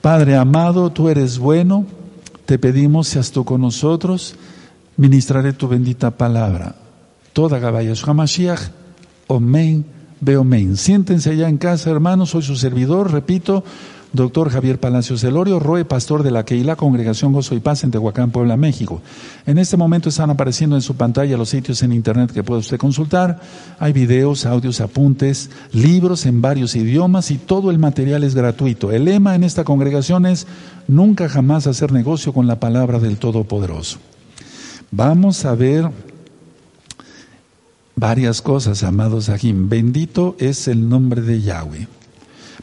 Padre amado, tú eres bueno, te pedimos, seas tú con nosotros, ministraré tu bendita palabra. Toda Gabayas Hamashiach, Omen, Beomen. Siéntense allá en casa, hermanos, soy su servidor, repito, doctor Javier Palacios Elorio, Roe, pastor de la Keila Congregación Gozo y Paz en Tehuacán, Puebla, México. En este momento están apareciendo en su pantalla los sitios en internet que puede usted consultar. Hay videos, audios, apuntes, libros en varios idiomas y todo el material es gratuito. El lema en esta congregación es nunca jamás hacer negocio con la palabra del Todopoderoso. Vamos a ver varias cosas, amados Ajim. Bendito es el nombre de Yahweh.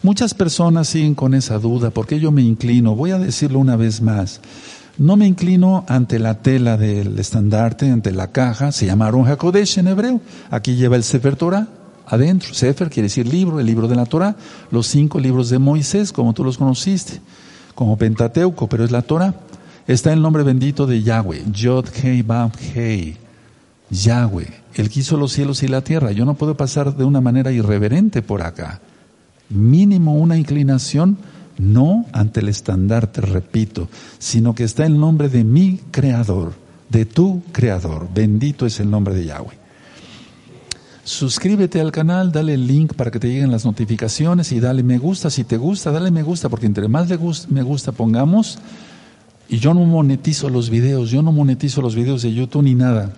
Muchas personas siguen con esa duda, porque yo me inclino, voy a decirlo una vez más, no me inclino ante la tela del estandarte, ante la caja, se llama Aron en hebreo, aquí lleva el Sefer Torah, adentro, Sefer quiere decir libro, el libro de la Torah, los cinco libros de Moisés, como tú los conociste, como Pentateuco, pero es la Torah. Está el nombre bendito de Yahweh, Yod Hei Bab Hei, Yahweh, el que hizo los cielos y la tierra. Yo no puedo pasar de una manera irreverente por acá mínimo una inclinación, no ante el estandarte, repito, sino que está el nombre de mi creador, de tu creador. Bendito es el nombre de Yahweh. Suscríbete al canal, dale el link para que te lleguen las notificaciones y dale me gusta. Si te gusta, dale me gusta, porque entre más me gusta pongamos, y yo no monetizo los videos, yo no monetizo los videos de YouTube ni nada.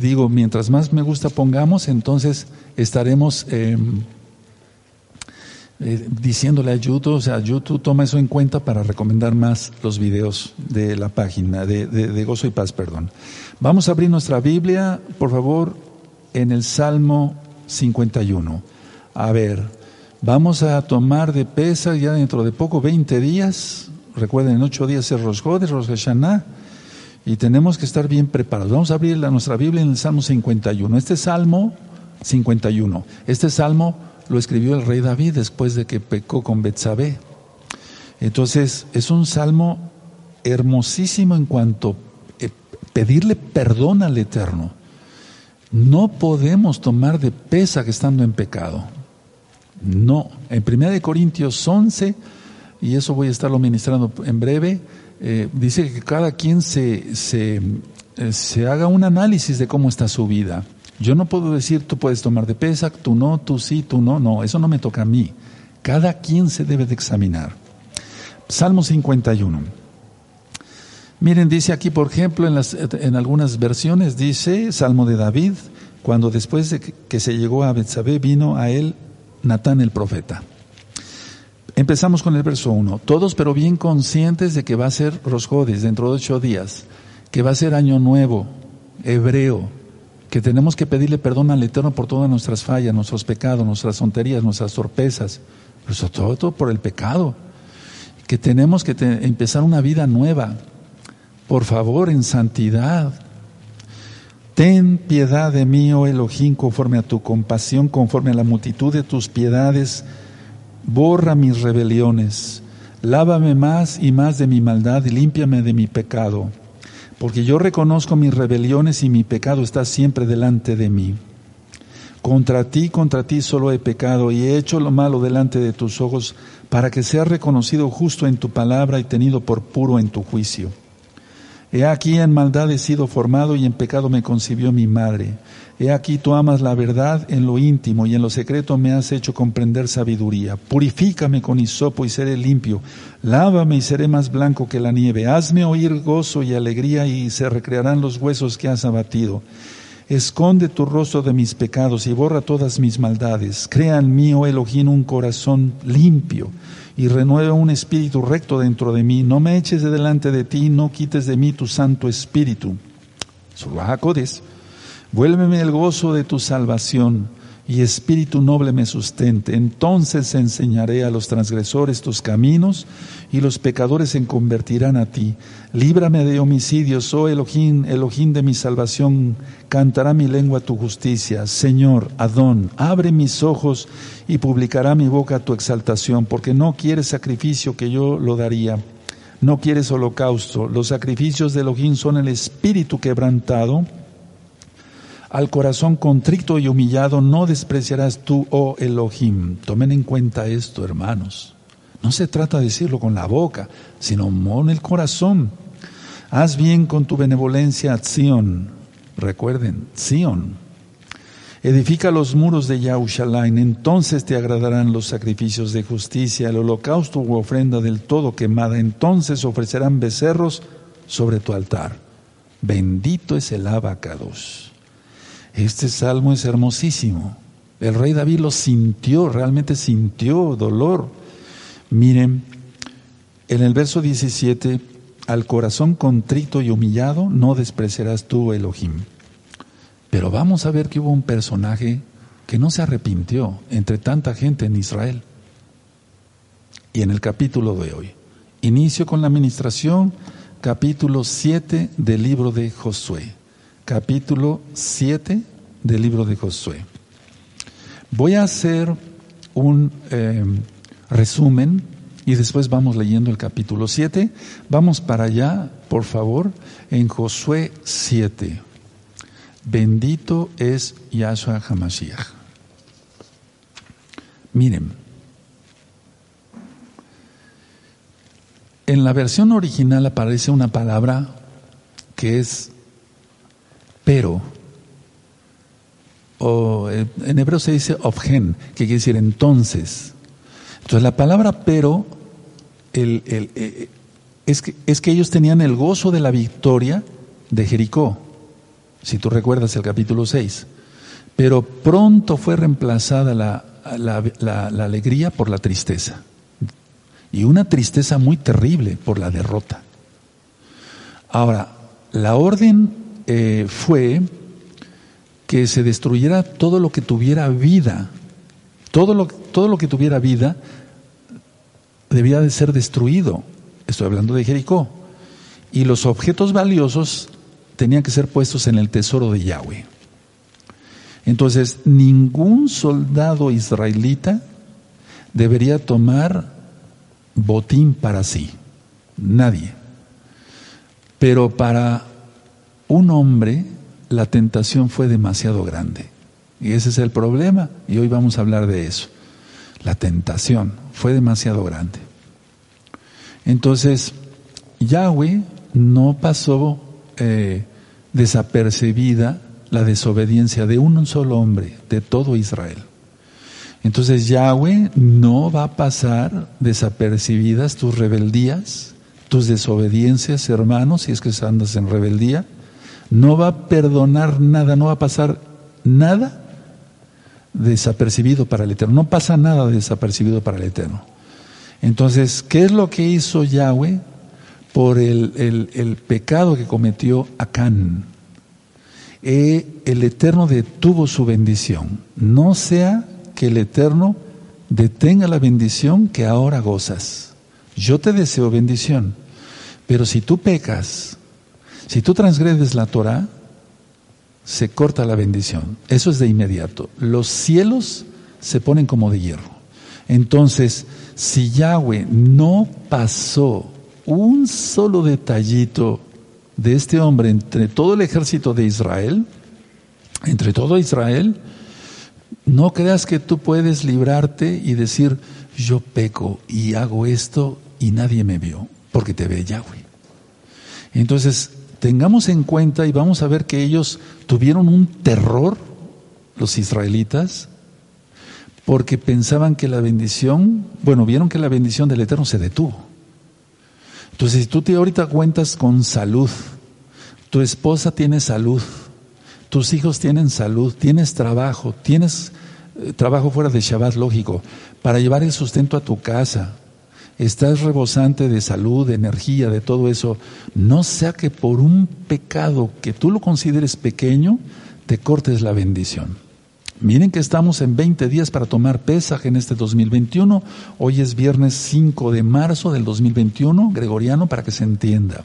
Digo, mientras más me gusta pongamos, entonces estaremos em, eh, diciéndole a YouTube, o sea, YouTube toma eso en cuenta para recomendar más los videos de la página, de, de, Gozo y Paz, perdón. Vamos a abrir nuestra Biblia, por favor, en el Salmo 51. A ver, vamos a tomar de pesa ya dentro de poco, 20 días. Recuerden, en 8 días es Rosh Chodesh, Rosh y tenemos que estar bien preparados. Vamos a abrir la, nuestra Biblia en el Salmo 51. Este Salmo 51, este Salmo lo escribió el rey David después de que pecó con Betsabé. Entonces, es un salmo hermosísimo en cuanto a eh, pedirle perdón al Eterno. No podemos tomar de pesa que estando en pecado. No. En 1 Corintios 11, y eso voy a estarlo ministrando en breve, eh, dice que cada quien se, se, eh, se haga un análisis de cómo está su vida. Yo no puedo decir tú puedes tomar de pesa, tú no, tú sí, tú no, no, eso no me toca a mí. Cada quien se debe de examinar. Salmo 51. Miren, dice aquí, por ejemplo, en, las, en algunas versiones, dice Salmo de David, cuando después de que se llegó a Betsabé vino a él Natán el profeta. Empezamos con el verso 1. Todos pero bien conscientes de que va a ser Rosjodes dentro de ocho días, que va a ser año nuevo, hebreo, que tenemos que pedirle perdón al Eterno por todas nuestras fallas, nuestros pecados, nuestras tonterías, nuestras torpezas, pero sobre todo, todo por el pecado, que tenemos que empezar una vida nueva, por favor, en santidad. Ten piedad de mí, oh Elohim, conforme a tu compasión, conforme a la multitud de tus piedades, borra mis rebeliones, lávame más y más de mi maldad y límpiame de mi pecado porque yo reconozco mis rebeliones y mi pecado está siempre delante de mí. Contra ti, contra ti solo he pecado y he hecho lo malo delante de tus ojos para que sea reconocido justo en tu palabra y tenido por puro en tu juicio. He aquí en maldad he sido formado y en pecado me concibió mi madre. He aquí tú amas la verdad en lo íntimo y en lo secreto me has hecho comprender sabiduría. Purifícame con hisopo y seré limpio. Lávame y seré más blanco que la nieve. Hazme oír gozo y alegría y se recrearán los huesos que has abatido. Esconde tu rostro de mis pecados y borra todas mis maldades. Crea en mí, oh Elohim, un corazón limpio y renueva un espíritu recto dentro de mí. No me eches de delante de ti, no quites de mí tu santo espíritu. Surbajacodes. Vuélveme el gozo de tu salvación y espíritu noble me sustente. Entonces enseñaré a los transgresores tus caminos y los pecadores se convertirán a ti. Líbrame de homicidios, oh Elohim, Elohim de mi salvación. Cantará mi lengua tu justicia. Señor, Adón, abre mis ojos y publicará mi boca tu exaltación, porque no quieres sacrificio que yo lo daría. No quieres holocausto. Los sacrificios de Elohim son el espíritu quebrantado al corazón contrito y humillado no despreciarás tú, oh Elohim. Tomen en cuenta esto, hermanos. No se trata de decirlo con la boca, sino con el corazón. Haz bien con tu benevolencia a Zion. Recuerden, Zion. Edifica los muros de Yahushalain, entonces te agradarán los sacrificios de justicia, el holocausto u ofrenda del todo quemada, entonces ofrecerán becerros sobre tu altar. Bendito es el abacados. Este salmo es hermosísimo. El rey David lo sintió, realmente sintió dolor. Miren, en el verso 17, al corazón contrito y humillado no despreciarás tú, Elohim. Pero vamos a ver que hubo un personaje que no se arrepintió entre tanta gente en Israel. Y en el capítulo de hoy, inicio con la administración, capítulo 7 del libro de Josué. Capítulo 7 del libro de Josué. Voy a hacer un eh, resumen y después vamos leyendo el capítulo 7. Vamos para allá, por favor, en Josué 7. Bendito es Yahshua Hamashiach. Miren, en la versión original aparece una palabra que es pero, o eh, en hebreo se dice ofgen, que quiere decir entonces. Entonces la palabra pero el, eh, es, que, ellos tenían el gozo de la victoria de Jericó, si tú recuerdas el capítulo 6. Pero pronto fue reemplazada la, la, la, alegría por la tristeza. Y una tristeza muy terrible por la derrota. Ahora, la orden eh, fue que se destruyera todo lo que tuviera vida. Todo lo, todo lo que tuviera vida debía de ser destruido. Estoy hablando de Jericó. Y los objetos valiosos tenían que ser puestos en el tesoro de Yahweh. Entonces, ningún soldado israelita debería tomar botín para sí. Nadie. Pero para un hombre la tentación fue demasiado grande. Y ese es el problema. Y hoy vamos a hablar de eso. La tentación fue demasiado grande. Entonces, Yahweh no pasó eh, desapercibida la desobediencia de un solo hombre, de todo Israel. Entonces Yahweh no va a pasar desapercibidas tus rebeldías, tus desobediencias, hermanos, si es que andas en rebeldía. No va a perdonar nada, no va a pasar nada desapercibido para el Eterno. No pasa nada desapercibido para el Eterno. Entonces, ¿qué es lo que hizo Yahweh por el, pecado que cometió Acán? Eh, el Eterno detuvo su bendición. No sea que el Eterno detenga la bendición que ahora gozas. Yo te deseo bendición, pero si tú pecas, si tú transgredes la Torah, se corta la bendición. Eso es de inmediato. Los cielos se ponen como de hierro. Entonces, si Yahweh no pasó un solo detallito de este hombre entre todo el ejército de Israel, entre todo Israel, no creas que tú puedes librarte y decir, yo peco y hago esto y nadie me vio, porque te ve Yahweh. Entonces, tengamos en cuenta y vamos a ver que ellos tuvieron un terror, los israelitas, porque pensaban que la bendición, bueno, vieron que la bendición del Eterno se detuvo. Entonces, si tú te ahorita cuentas con salud, tu esposa tiene salud, tus hijos tienen salud, tienes trabajo, tienes eh, trabajo fuera de Shabbat, lógico, para llevar el sustento a tu casa, estás rebosante de salud, de energía, de todo eso, no sea que por un pecado que tú lo consideres pequeño, te cortes la bendición. Miren que estamos en 20 días para tomar pesaje en este 2021. Hoy es viernes 5 de marzo del 2021, gregoriano, para que se entienda.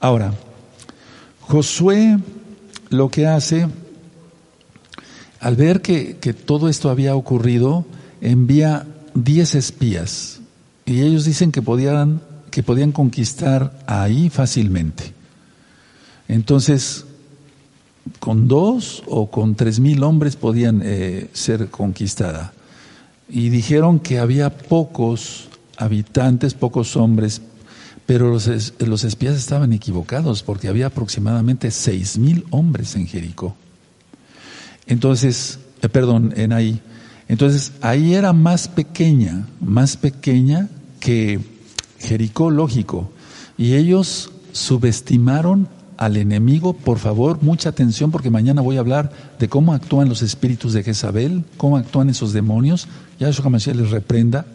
Ahora, Josué lo que hace, al ver que, que todo esto había ocurrido, envía 10 espías y ellos dicen que podían, que podían conquistar ahí fácilmente. Entonces, con dos o con tres mil hombres podían eh, ser conquistada. Y dijeron que había pocos habitantes, pocos hombres, pero los, los espías estaban equivocados porque había aproximadamente seis mil hombres en Jericó. Entonces, eh, perdón, en ahí. Entonces, ahí era más pequeña, más pequeña que Jericó, lógico. Y ellos subestimaron al enemigo, por favor, mucha atención porque mañana voy a hablar de cómo actúan los espíritus de Jezabel, cómo actúan esos demonios. Ya eso jamás les reprenda.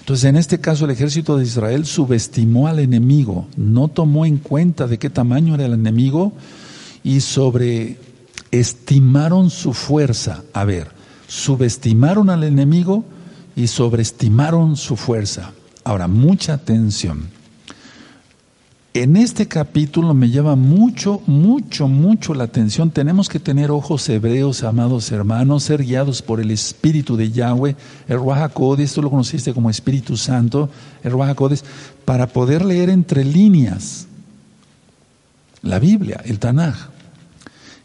Entonces, en este caso, el ejército de Israel subestimó al enemigo, no tomó en cuenta de qué tamaño era el enemigo y sobreestimaron su fuerza. A ver, subestimaron al enemigo y sobreestimaron su fuerza. Ahora, mucha atención. En este capítulo me llama mucho, mucho, mucho la atención. Tenemos que tener ojos hebreos, amados hermanos, ser guiados por el Espíritu de Yahweh, el Ruajacodes, tú lo conociste como Espíritu Santo, el Ruajacodes, para poder leer entre líneas la Biblia, el Tanaj.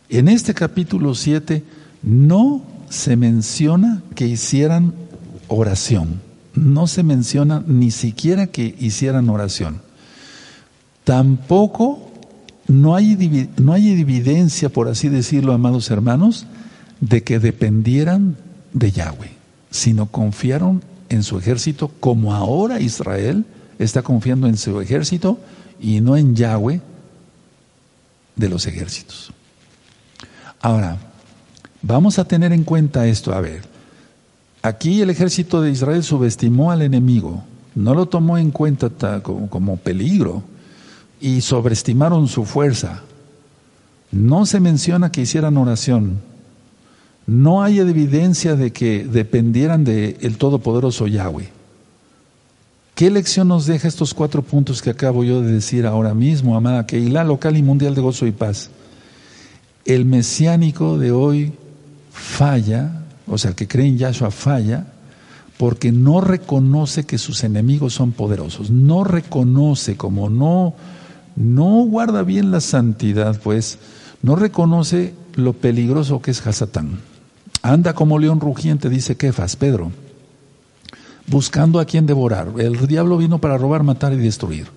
En este capítulo 7 no se menciona que hicieran oración, no se menciona ni siquiera que hicieran oración. Tampoco no hay, no hay evidencia, por así decirlo, amados hermanos, de que dependieran de Yahweh, sino confiaron en su ejército como ahora Israel está confiando en su ejército y no en Yahweh de los ejércitos. Ahora, vamos a tener en cuenta esto, a ver, aquí el ejército de Israel subestimó al enemigo, no lo tomó en cuenta como peligro, y sobreestimaron su fuerza. No se menciona que hicieran oración. No hay evidencia de que dependieran del el Todopoderoso Yahweh. ¿Qué lección nos deja estos cuatro puntos que acabo yo de decir ahora mismo, amada Keilah local y mundial de gozo y paz? El mesiánico de hoy falla, o sea, que cree en Yahshua falla, porque no reconoce que sus enemigos son poderosos. No reconoce, como no no guarda bien la santidad, pues no reconoce lo peligroso que es Hasatán. Anda como león rugiente, dice Kefas, Pedro, buscando a quien devorar. El diablo vino para robar, matar y destruir.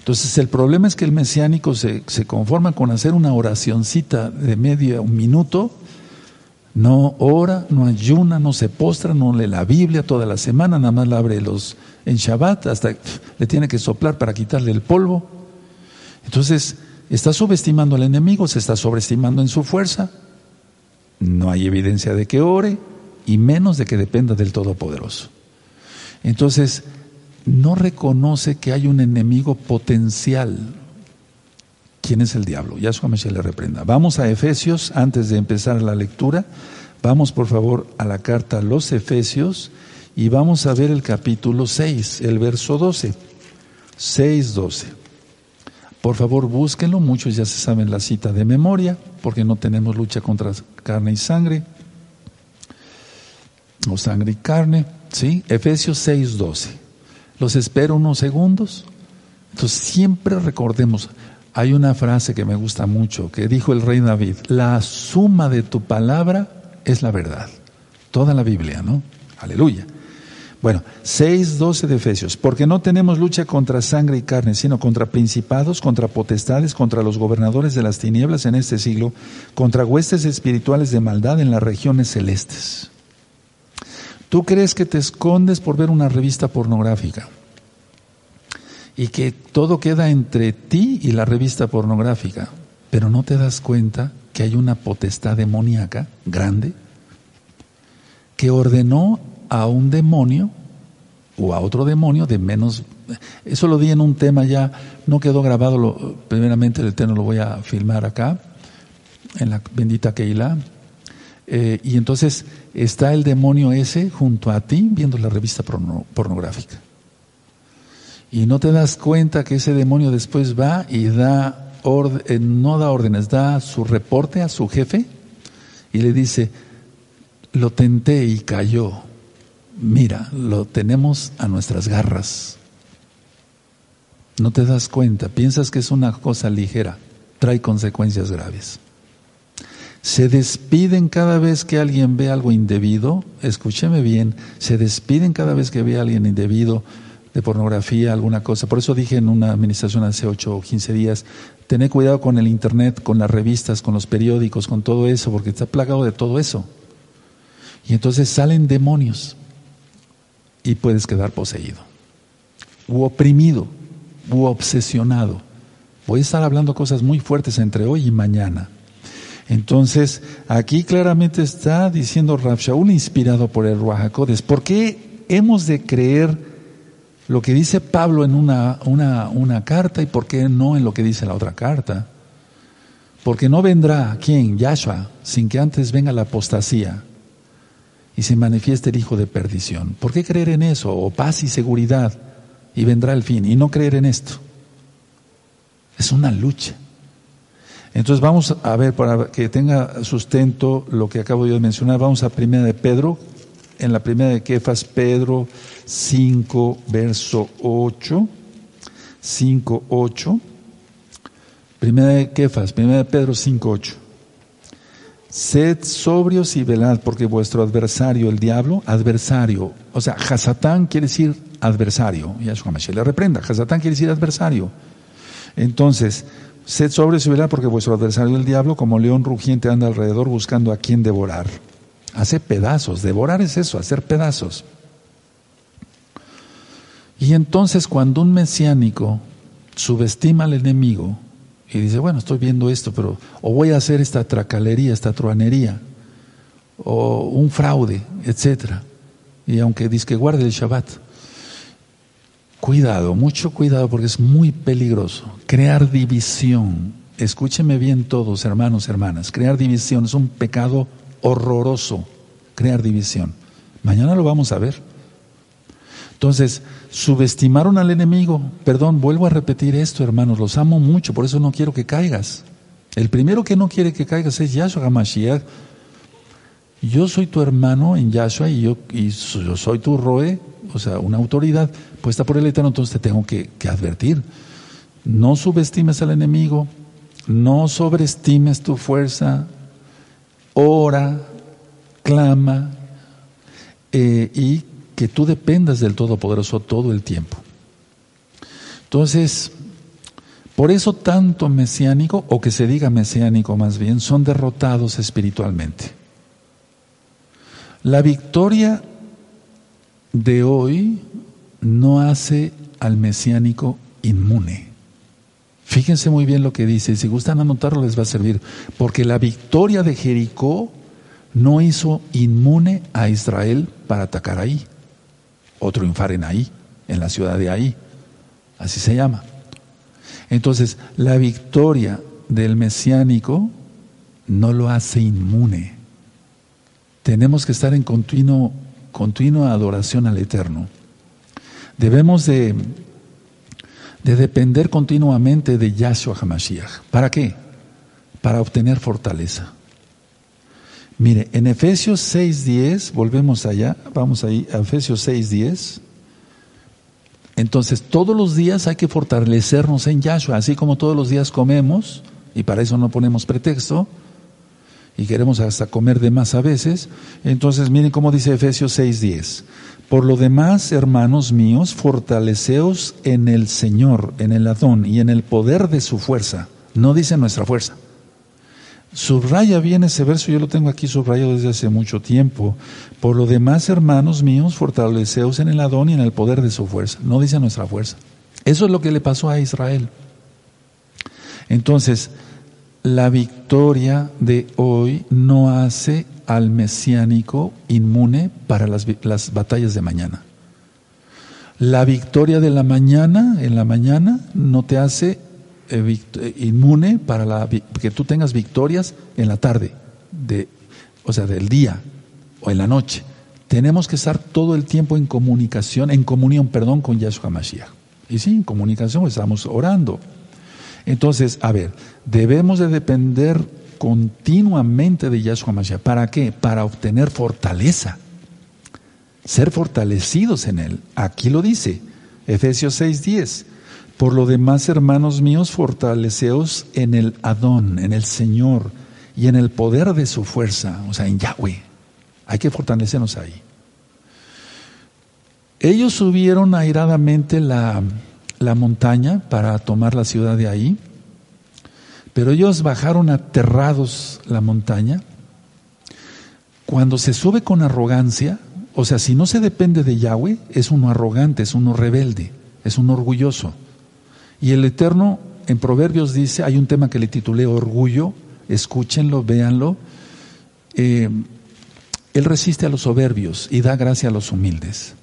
Entonces el problema es que el mesiánico se, se conforma con hacer una oracioncita de medio un minuto, no ora, no ayuna, no se postra, no lee la Biblia toda la semana, nada más la abre los en Shabbat, hasta le tiene que soplar para quitarle el polvo. Entonces, está subestimando al enemigo, se está sobreestimando en su fuerza. No hay evidencia de que ore y menos de que dependa del Todopoderoso. Entonces, no reconoce que hay un enemigo potencial. ¿Quién es el diablo? Ya su se le reprenda. Vamos a Efesios, antes de empezar la lectura, vamos por favor a la carta a los Efesios y vamos a ver el capítulo 6, el verso 12. 6, 12. Por favor, búsquenlo. Muchos ya se saben la cita de memoria, porque no tenemos lucha contra carne y sangre, o sangre y carne. ¿sí? Efesios 6, 12. Los espero unos segundos. Entonces, siempre recordemos, hay una frase que me gusta mucho, que dijo el rey David, la suma de tu palabra es la verdad. Toda la Biblia, ¿no? Aleluya. Bueno, 6.12 de Efesios, porque no tenemos lucha contra sangre y carne, sino contra principados, contra potestades, contra los gobernadores de las tinieblas en este siglo, contra huestes espirituales de maldad en las regiones celestes. Tú crees que te escondes por ver una revista pornográfica y que todo queda entre ti y la revista pornográfica, pero no te das cuenta que hay una potestad demoníaca grande que ordenó a un demonio o a otro demonio de menos. Eso lo di en un tema ya, no quedó grabado, primeramente el Eterno lo voy a filmar acá, en la bendita Keilah. Eh, y entonces está el demonio ese junto a ti viendo la revista pornográfica. Y no te das cuenta que ese demonio después va y da, eh, no da órdenes, da su reporte a su jefe y le dice, lo tenté y cayó mira, lo tenemos a nuestras garras. No te das cuenta, piensas que es una cosa ligera, trae consecuencias graves. Se despiden cada vez que alguien ve algo indebido, escúcheme bien, se despiden cada vez que ve a alguien indebido de pornografía, alguna cosa. Por eso dije en una administración hace 8 o 15 días, tener cuidado con el Internet, con las revistas, con los periódicos, con todo eso, porque está plagado de todo eso. Y entonces salen demonios y puedes quedar poseído, u oprimido, u obsesionado. Voy a estar hablando cosas muy fuertes entre hoy y mañana. Entonces, aquí claramente está diciendo Rav Shaul, inspirado por el Ruajacodes, ¿por qué hemos de creer lo que dice Pablo en una, una, carta y por qué no en lo que dice la otra carta? Porque no vendrá, ¿quién? Yahshua, sin que antes venga la apostasía y se manifieste el hijo de perdición. ¿Por qué creer en eso? O paz y seguridad y vendrá el fin y no creer en esto. Es una lucha. Entonces vamos a ver, para que tenga sustento lo que acabo yo de mencionar, vamos a primera de Pedro, en la primera de Kefas, Pedro 5, verso 8, 5, 8, primera de Kefas, primera de Pedro 5, 8. Sed sobrios y velad, porque vuestro adversario, el diablo, adversario, o sea, Hasatán quiere decir adversario, Yahshua Mashiach le reprenda, Hasatán quiere decir adversario. Entonces, Sed sobres y velad porque vuestro adversario el diablo, como león rugiente, anda alrededor buscando a quien devorar. Hace pedazos. Devorar es eso, hacer pedazos. Y entonces cuando un mesiánico subestima al enemigo y dice, bueno, estoy viendo esto, pero o voy a hacer esta tracalería, esta truanería, o un fraude, etcétera. Y aunque dice que guarde el Shabbat, Cuidado, mucho cuidado porque es muy peligroso. Crear división. Escúcheme bien todos, hermanos, hermanas. Crear división es un pecado horroroso. Crear división. Mañana lo vamos a ver. Entonces, subestimaron al enemigo. Perdón, vuelvo a repetir esto, hermanos. Los amo mucho, por eso no quiero que caigas. El primero que no quiere que caigas es Yahshua HaMashiach. Yo soy tu hermano en Yahshua y yo, y yo soy tu Roe, o sea, una autoridad puesta por el Eterno, entonces te tengo que, advertir. No subestimes al enemigo, no sobreestimes tu fuerza, ora, clama eh, y que tú dependas del Todopoderoso todo el tiempo. Entonces, por eso tanto mesiánico, o que se diga mesiánico más bien, son derrotados espiritualmente. La victoria de hoy no hace al mesiánico inmune. Fíjense muy bien lo que dice, si gustan anotarlo les va a servir, porque la victoria de Jericó no hizo inmune a Israel para atacar ahí, o triunfar en ahí, en la ciudad de ahí, así se llama. Entonces, la victoria del mesiánico no lo hace inmune. Tenemos que estar en continuo, continua adoración al Eterno. Debemos de, de depender continuamente de Yahshua HaMashiach. ¿Para qué? Para obtener fortaleza. Mire, en Efesios 6.10, volvemos allá, vamos ahí a Efesios 6.10. Entonces, todos los días hay que fortalecernos en Yahshua, así como todos los días comemos, y para eso no ponemos pretexto, y queremos hasta comer de más a veces. Entonces, miren cómo dice Efesios 6.10. Por lo demás, hermanos míos, fortaleceos en el Señor, en el Adón y en el poder de su fuerza. No dice nuestra fuerza. Subraya bien ese verso, yo lo tengo aquí subrayado desde hace mucho tiempo. Por lo demás, hermanos míos, fortaleceos en el Adón y en el poder de su fuerza. No dice nuestra fuerza. Eso es lo que le pasó a Israel. Entonces, la victoria de hoy no hace al mesiánico inmune para las, batallas de mañana. La victoria de la mañana, en la mañana, no te hace eh, eh, inmune para la, que tú tengas victorias en la tarde, de, o sea, del día o en la noche. Tenemos que estar todo el tiempo en comunicación, en comunión, perdón, con Yahshua Mashiach. Y sí, en comunicación estamos orando. Entonces, a ver, debemos de depender continuamente de Yahshua Mashiach. ¿Para qué? Para obtener fortaleza, ser fortalecidos en Él. Aquí lo dice, Efesios 6:10. Por lo demás, hermanos míos, fortaleceos en el Adón, en el Señor y en el poder de su fuerza, o sea, en Yahweh. Hay que fortalecernos ahí. Ellos subieron airadamente la, la montaña para tomar la ciudad de ahí, pero ellos bajaron aterrados la montaña. Cuando se sube con arrogancia, o sea, si no se depende de Yahweh, es uno arrogante, es uno rebelde, es un orgulloso. Y el Eterno en Proverbios dice, hay un tema que le titulé Orgullo, escúchenlo, véanlo. Eh, él resiste a los soberbios y da gracia a los humildes.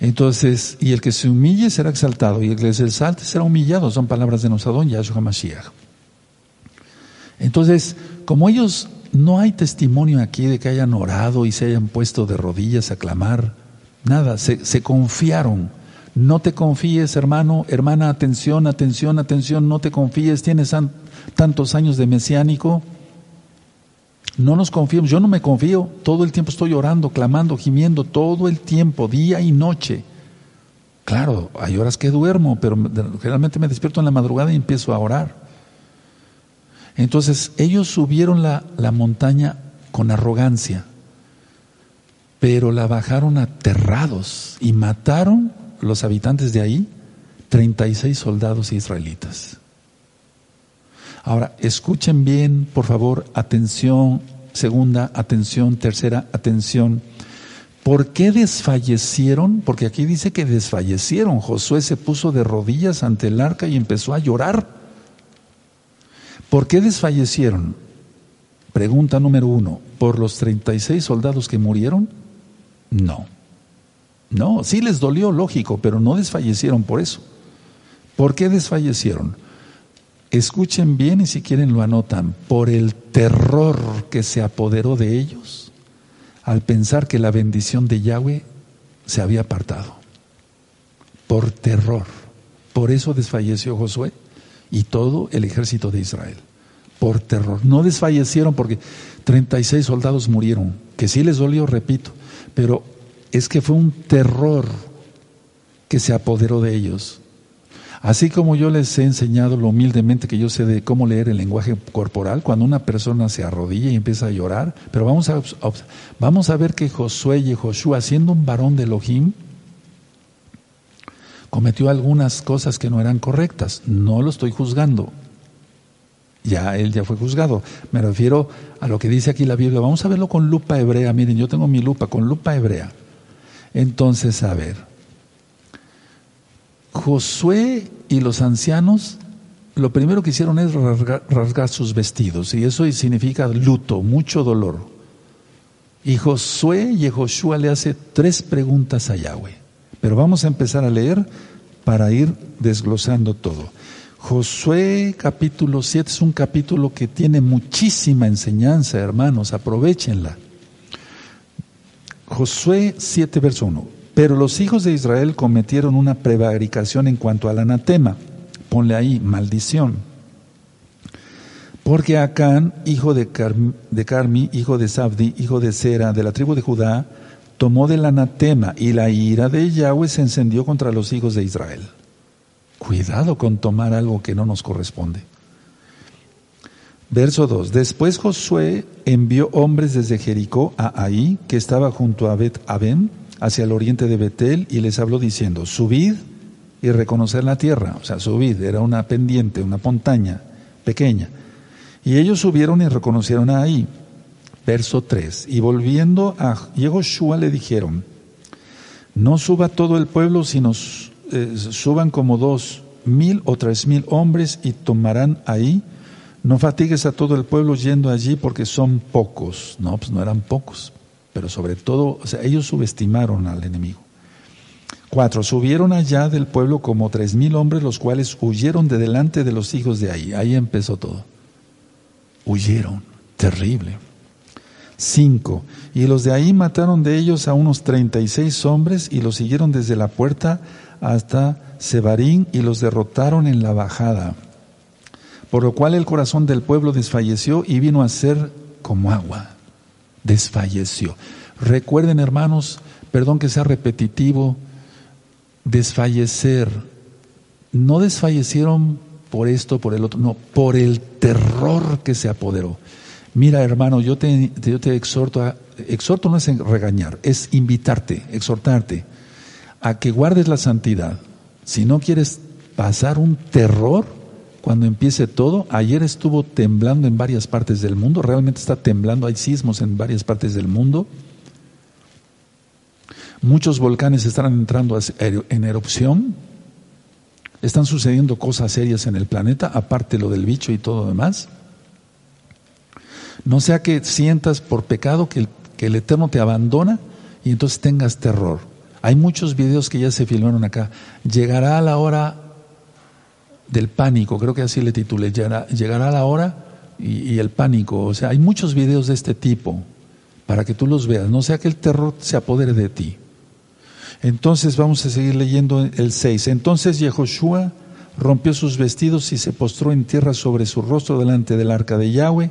Entonces, y el que se humille será exaltado, y el que se exalte será humillado, son palabras de Nosadón Yahshua Mashiach. Entonces, como ellos no hay testimonio aquí de que hayan orado y se hayan puesto de rodillas a clamar, nada, se, se confiaron. No te confíes, hermano, hermana, atención, atención, atención, no te confíes, tienes tantos años de mesiánico, no nos confiemos, yo no me confío, todo el tiempo estoy orando, clamando, gimiendo, todo el tiempo, día y noche. Claro, hay horas que duermo, pero generalmente me despierto en la madrugada y empiezo a orar. Entonces, ellos subieron la, la montaña con arrogancia, pero la bajaron aterrados y mataron los habitantes de ahí 36 soldados israelitas. Ahora, escuchen bien, por favor, atención, segunda, atención, tercera, atención. ¿Por qué desfallecieron? Porque aquí dice que desfallecieron. Josué se puso de rodillas ante el arca y empezó a llorar. ¿Por qué desfallecieron? Pregunta número uno. ¿Por los 36 soldados que murieron? No. No, sí les dolió, lógico, pero no desfallecieron por eso. ¿Por qué desfallecieron? Escuchen bien y si quieren lo anotan, por el terror que se apoderó de ellos al pensar que la bendición de Yahweh se había apartado. Por terror. Por eso desfalleció Josué y todo el ejército de Israel. Por terror. No desfallecieron porque 36 soldados murieron, que sí les dolió, repito, pero es que fue un terror que se apoderó de ellos. Así como yo les he enseñado lo humildemente que yo sé de cómo leer el lenguaje corporal, cuando una persona se arrodilla y empieza a llorar, pero vamos a, vamos a ver que Josué y Joshua, siendo un varón de Elohim, cometió algunas cosas que no eran correctas. No lo estoy juzgando. Ya él ya fue juzgado. Me refiero a lo que dice aquí la Biblia. Vamos a verlo con lupa hebrea. Miren, yo tengo mi lupa con lupa hebrea. Entonces, a ver, Josué y los ancianos lo primero que hicieron es rasgar, sus vestidos y eso significa luto, mucho dolor. Y Josué y Joshua le hace tres preguntas a Yahweh. Pero vamos a empezar a leer para ir desglosando todo. Josué capítulo 7 es un capítulo que tiene muchísima enseñanza, hermanos, aprovechenla. Josué 7, verso 1. Pero los hijos de Israel cometieron una prevaricación en cuanto al anatema. Ponle ahí, maldición. Porque Acán, hijo de, Carmi, hijo de Sabdi, hijo de Sera, de la tribu de Judá, tomó del anatema y la ira de Yahweh se encendió contra los hijos de Israel. Cuidado con tomar algo que no nos corresponde. Verso 2. Después Josué envió hombres desde Jericó a Ahí, que estaba junto a Bet Aben, hacia el oriente de Betel y les habló diciendo, subid y reconocer la tierra. O sea, subid, era una pendiente, una montaña pequeña. Y ellos subieron y reconocieron ahí. Verso 3. Y volviendo a Yehoshua le dijeron, no suba todo el pueblo, sino eh, suban como dos mil o tres mil hombres y tomarán ahí. No fatigues a todo el pueblo yendo allí porque son pocos. No, pues no eran pocos pero sobre todo, ellos subestimaron al enemigo. Cuatro, subieron allá del pueblo como tres mil hombres, los cuales huyeron de delante de los hijos de ahí. Ahí empezó todo. Huyeron, terrible. Cinco, y los de ahí mataron de ellos a unos treinta y seis hombres y los siguieron desde la puerta hasta Sebarín y los derrotaron en la bajada. Por lo cual el corazón del pueblo desfalleció y vino a ser como agua desfalleció. Recuerden, hermanos, perdón que sea repetitivo, desfallecer. No desfallecieron por esto, por el otro, no, por el terror que se apoderó. Mira, hermano, yo te, exhorto a, exhorto no es regañar, es invitarte, exhortarte a que guardes la santidad. Si no quieres pasar un terror cuando empiece todo, ayer estuvo temblando en varias partes del mundo, realmente está temblando, hay sismos en varias partes del mundo. Muchos volcanes están entrando en erupción. Están sucediendo cosas serias en el planeta, aparte lo del bicho y todo demás. No sea que sientas por pecado que el Eterno te abandona y entonces tengas terror. Hay muchos videos que ya se filmaron acá. Llegará la hora del pánico, creo que así le titulé, llegará, la hora y, y, el pánico. O sea, hay muchos videos de este tipo para que tú los veas. No sea que el terror se apodere de ti. Entonces vamos a seguir leyendo el 6. Entonces Yehoshua rompió sus vestidos y se postró en tierra sobre su rostro delante del arca de Yahweh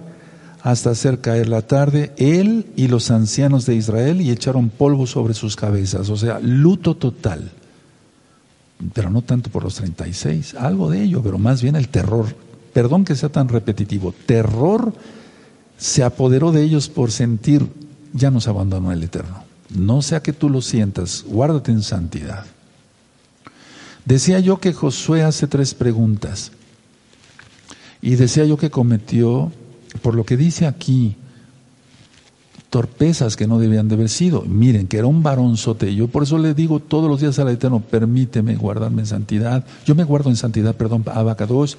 hasta hacer caer la tarde, él y los ancianos de Israel y echaron polvo sobre sus cabezas, o sea, luto total. Pero no tanto por los 36, algo de ello, pero más bien el terror. Perdón que sea tan repetitivo, terror se apoderó de ellos por sentir, ya nos abandonó el Eterno. No sea que tú lo sientas, guárdate en santidad. Decía yo que Josué hace tres preguntas. Y decía yo que cometió, por lo que dice aquí, torpezas que no debían de haber sido. Miren, que era un varonzote. Yo por eso le digo todos los días al Eterno, permíteme guardarme en santidad. Yo me guardo en santidad, perdón, abacados.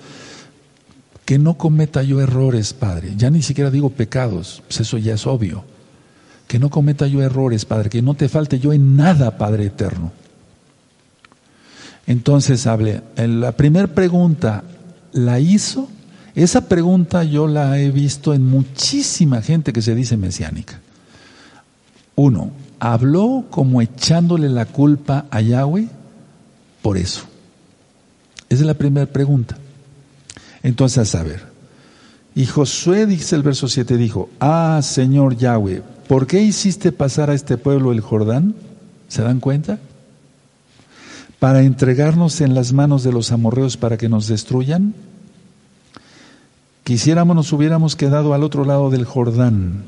Que no cometa yo errores, Padre. Ya ni siquiera digo pecados, pues eso ya es obvio que no cometa yo errores, Padre, que no te falte yo en nada, Padre eterno. Entonces hable, la primera pregunta la hizo, esa pregunta yo la he visto en muchísima gente que se dice mesiánica. Uno, habló como echándole la culpa a Yahweh por eso. Esa es la primera pregunta. Entonces, a ver, y Josué, dice el verso 7, dijo, ah, Señor Yahweh, ¿por qué hiciste pasar a este pueblo el Jordán? ¿Se dan cuenta? Para entregarnos en las manos de los amorreos para que nos destruyan. Quisiéramos nos hubiéramos quedado al otro lado del Jordán.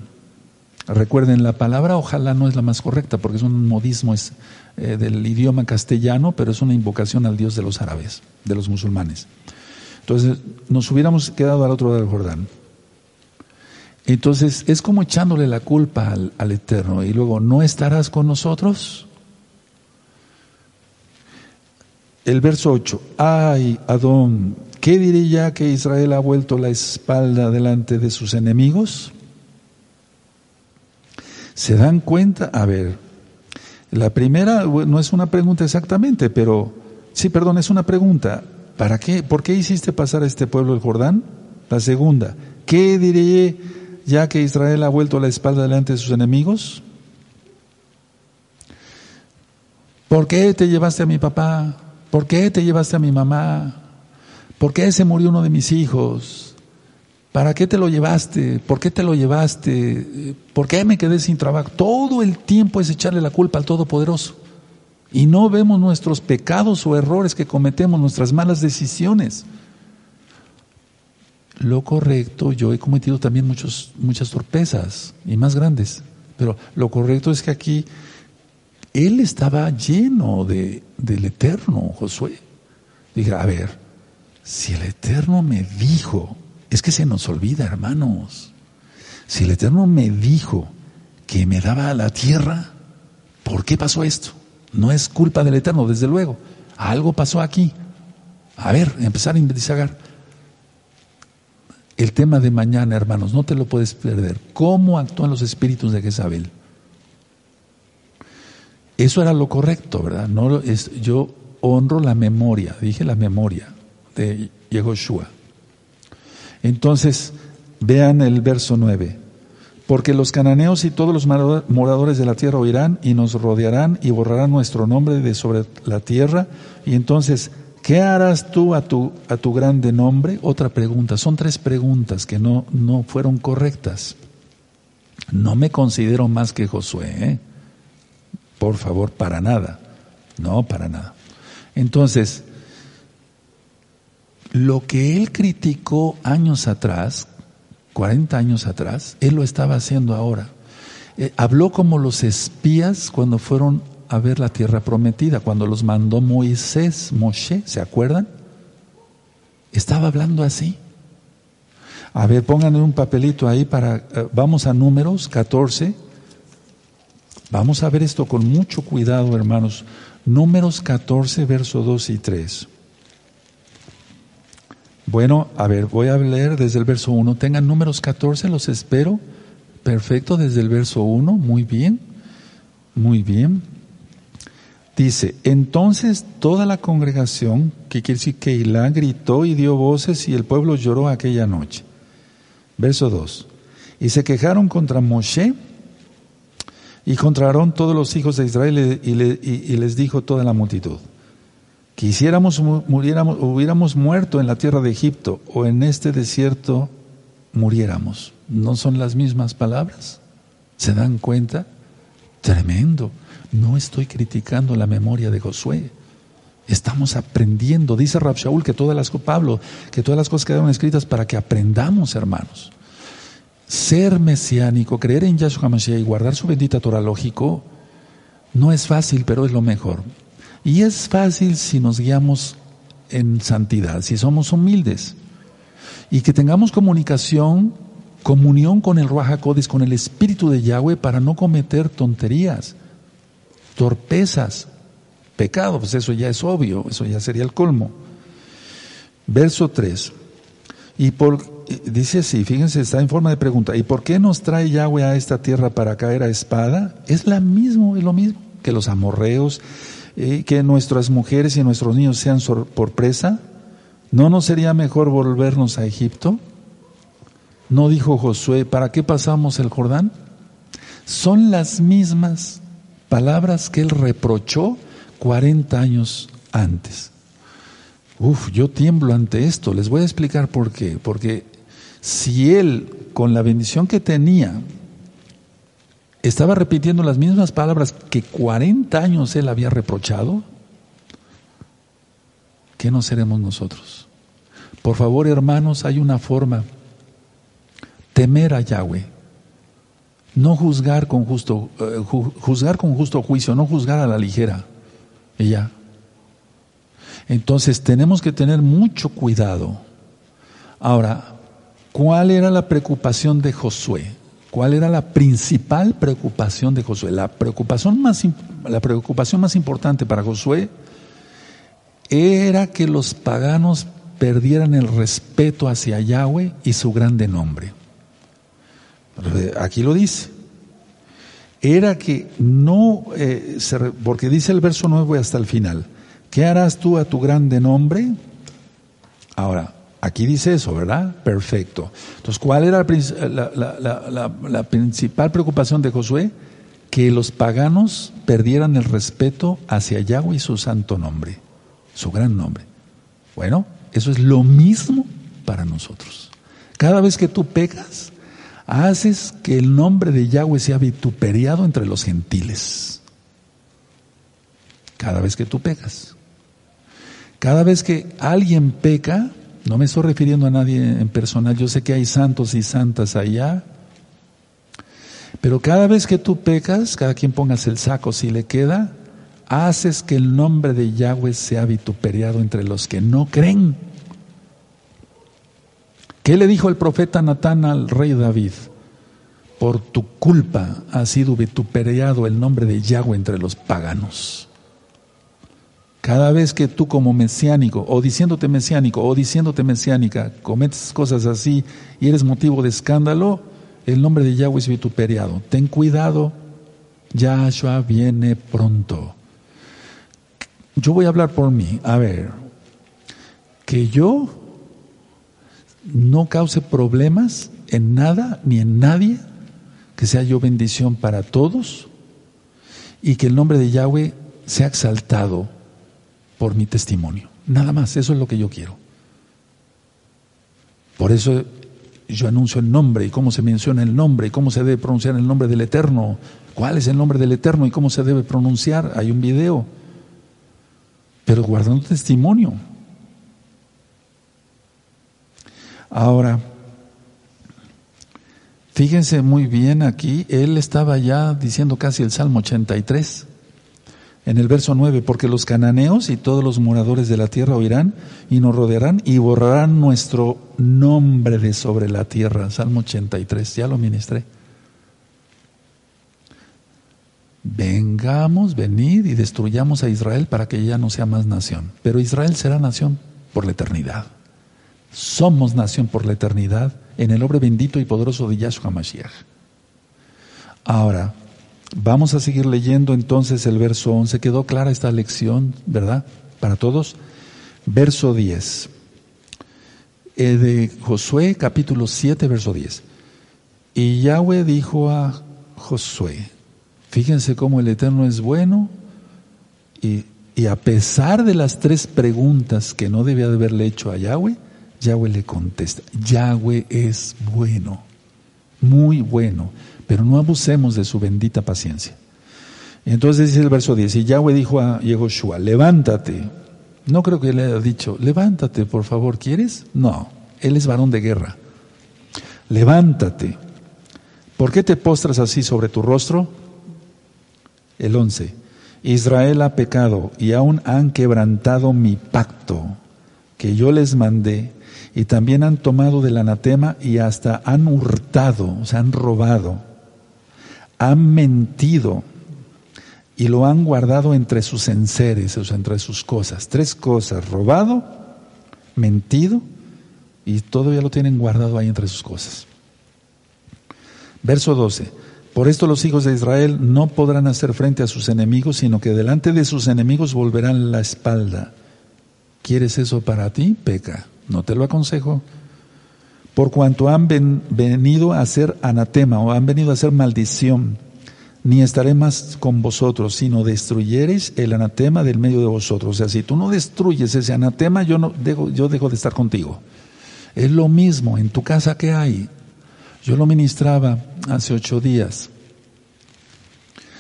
Recuerden, la palabra ojalá no es la más correcta porque es un modismo eh, del idioma castellano, pero es una invocación al Dios de los árabes, de los musulmanes. Entonces, nos hubiéramos quedado al otro lado del Jordán. Entonces, es como echándole la culpa al, Eterno y luego, ¿no estarás con nosotros? El verso 8, ay, Adón, ¿qué diré ya que Israel ha vuelto la espalda delante de sus enemigos? ¿Se dan cuenta? A ver, la primera no es una pregunta exactamente, pero sí, perdón, es una pregunta. ¿Para qué? ¿Por qué hiciste pasar a este pueblo el Jordán? La segunda, ¿qué diré ya que Israel ha vuelto la espalda delante de sus enemigos? ¿Por qué te llevaste a mi papá? ¿Por qué te llevaste a mi mamá? ¿Por qué se murió uno de mis hijos? ¿Para qué te lo llevaste? ¿Por qué te lo llevaste? ¿Por qué me quedé sin trabajo? Todo el tiempo es echarle la culpa al Todopoderoso y no vemos nuestros pecados o errores que cometemos, nuestras malas decisiones. Lo correcto, yo he cometido también muchos, muchas torpezas y más grandes, pero lo correcto es que aquí él estaba lleno de, del Eterno, Josué. Dije, a ver, si el Eterno me dijo, es que se nos olvida, hermanos, si el Eterno me dijo que me daba la tierra, ¿por qué pasó esto? No es culpa del Eterno, desde luego. Algo pasó aquí. A ver, empezar a investigar. El tema de mañana, hermanos, no te lo puedes perder. ¿Cómo actúan los espíritus de Jezabel? Eso era lo correcto, ¿verdad? No es, yo honro la memoria, dije la memoria de Yehoshua. Entonces, vean el verso 9 porque los cananeos y todos los moradores de la tierra oirán y nos rodearán y borrarán nuestro nombre de sobre la tierra. Y entonces, ¿qué harás tú a tu, a tu grande nombre? Otra pregunta. Son tres preguntas que no, no fueron correctas. No me considero más que Josué, ¿eh? Por favor, para nada. No, para nada. Entonces, lo que él criticó años atrás, 40 años atrás, él lo estaba haciendo ahora. Eh, habló como los espías cuando fueron a ver la tierra prometida, cuando los mandó Moisés, Moshe, ¿se acuerdan? Estaba hablando así. A ver, pónganle un papelito ahí para, eh, vamos a números 14. Vamos a ver esto con mucho cuidado, hermanos. Números 14, verso 2 y 3. Bueno, a ver, voy a leer desde el verso 1. Tengan números 14, los espero. Perfecto, desde el verso 1. Muy bien. Muy bien. Dice, entonces toda la congregación, que quiere decir que Ilá gritó y dio voces y el pueblo lloró aquella noche. Verso 2. Y se quejaron contra Moshe y contra todos los hijos de Israel y, les dijo toda la multitud, quisiéramos muriéramos, hubiéramos muerto en la tierra de Egipto o en este desierto muriéramos. ¿No son las mismas palabras? ¿Se dan cuenta? Tremendo. No estoy criticando la memoria de Josué. Estamos aprendiendo. Dice Rab Shaul que todas las Pablo, que todas las cosas quedaron escritas para que aprendamos, hermanos. Ser mesiánico, creer en Yahshua Mashiach y guardar su bendita Torah lógico no es fácil, pero es lo mejor. Y es fácil si nos guiamos en santidad, si somos humildes y que tengamos comunicación comunión con el Ruach con el Espíritu de Yahweh para no cometer tonterías, torpezas, pecado, pues eso ya es obvio, eso ya sería el colmo. Verso 3. Y por, dice así, fíjense, está en forma de pregunta, ¿y por qué nos trae Yahweh a esta tierra para caer a espada? Es la mismo, es lo mismo que los amorreos, que nuestras mujeres y nuestros niños sean por presa. ¿No nos sería mejor volvernos a Egipto? ¿No dijo Josué, ¿para qué pasamos el Jordán? Son las mismas palabras que él reprochó 40 años antes. Uf, yo tiemblo ante esto. Les voy a explicar por qué. Porque si él, con la bendición que tenía, estaba repitiendo las mismas palabras que 40 años él había reprochado, ¿qué no seremos nosotros? Por favor, hermanos, hay una forma temer a Yahweh, no juzgar con justo, eh, juzgar con justo juicio, no juzgar a la ligera. Y ya. Entonces tenemos que tener mucho cuidado. Ahora, ¿cuál era la preocupación de Josué? ¿Cuál era la principal preocupación de Josué? La preocupación más, la preocupación más importante para Josué era que los paganos perdieran el respeto hacia Yahweh y su grande nombre. Aquí lo dice. Era que no, eh, porque dice el verso 9 hasta el final, ¿qué harás tú a tu grande nombre? Ahora, aquí dice eso, ¿verdad? Perfecto. Entonces, ¿cuál era la, principal preocupación de Josué? Que los paganos perdieran el respeto hacia Yahweh y su santo nombre, su gran nombre. Bueno, eso es lo mismo para nosotros. Cada vez que tú pecas, haces que el nombre de Yahweh sea vituperiado entre los gentiles. Cada vez que tú pecas. Cada vez que alguien peca, no me estoy refiriendo a nadie en personal, yo sé que hay santos y santas allá, pero cada vez que tú pecas, cada quien pongas el saco si le queda, haces que el nombre de Yahweh sea vituperiado entre los que no creen. ¿Qué le dijo el profeta Natán al rey David? Por tu culpa ha sido vituperiado el nombre de Yahweh entre los paganos. Cada vez que tú como mesiánico, o diciéndote mesiánico, o diciéndote mesiánica, cometes cosas así y eres motivo de escándalo, el nombre de Yahweh es vituperiado. Ten cuidado, Yahshua viene pronto. Yo voy a hablar por mí. A ver, que yo no cause problemas en nada ni en nadie, que sea yo bendición para todos y que el nombre de Yahweh sea exaltado por mi testimonio. Nada más, eso es lo que yo quiero. Por eso yo anuncio el nombre y cómo se menciona el nombre y cómo se debe pronunciar el nombre del Eterno. ¿Cuál es el nombre del Eterno y cómo se debe pronunciar? Hay un video. Pero guardando testimonio. Ahora, fíjense muy bien aquí, él estaba ya diciendo casi el Salmo 83. En el verso 9, porque los cananeos y todos los moradores de la tierra oirán y nos rodearán y borrarán nuestro nombre de sobre la tierra. Salmo 83, ya lo ministré. Vengamos, venid y destruyamos a Israel para que ya no sea más nación. Pero Israel será nación por la eternidad. Somos nación por la eternidad en el nombre bendito y poderoso de Yahshua Mashiach. Ahora, vamos a seguir leyendo entonces el verso 11. ¿Quedó clara esta lección, verdad? Para todos. Verso 10. Eh, de Josué, capítulo 7, verso 10. Y Yahweh dijo a Josué, Fíjense cómo el Eterno es bueno y, a pesar de las tres preguntas que no debía de haberle hecho a Yahweh, Yahweh le contesta, Yahweh es bueno, muy bueno, pero no abusemos de su bendita paciencia. Entonces dice el verso 10, y Yahweh dijo a Yehoshua, levántate. No creo que le haya dicho, levántate, por favor, ¿quieres? No, él es varón de guerra. Levántate. ¿Por qué te postras así sobre tu rostro? El 11. Israel ha pecado y aún han quebrantado mi pacto que yo les mandé y también han tomado del anatema y hasta han hurtado, o sea, han robado, han mentido y lo han guardado entre sus enseres, o sea, entre sus cosas. Tres cosas, robado, mentido y todavía lo tienen guardado ahí entre sus cosas. Verso 12. Por esto los hijos de Israel no podrán hacer frente a sus enemigos, sino que delante de sus enemigos volverán la espalda. ¿Quieres eso para ti? Peca. No te lo aconsejo. Por cuanto han venido a ser anatema o han venido a ser maldición, ni estaré más con vosotros, sino destruyereis el anatema del medio de vosotros. O sea, si tú no destruyes ese anatema, yo, no dejo, yo dejo de estar contigo. Es lo mismo, en tu casa que hay, yo lo ministraba hace ocho días.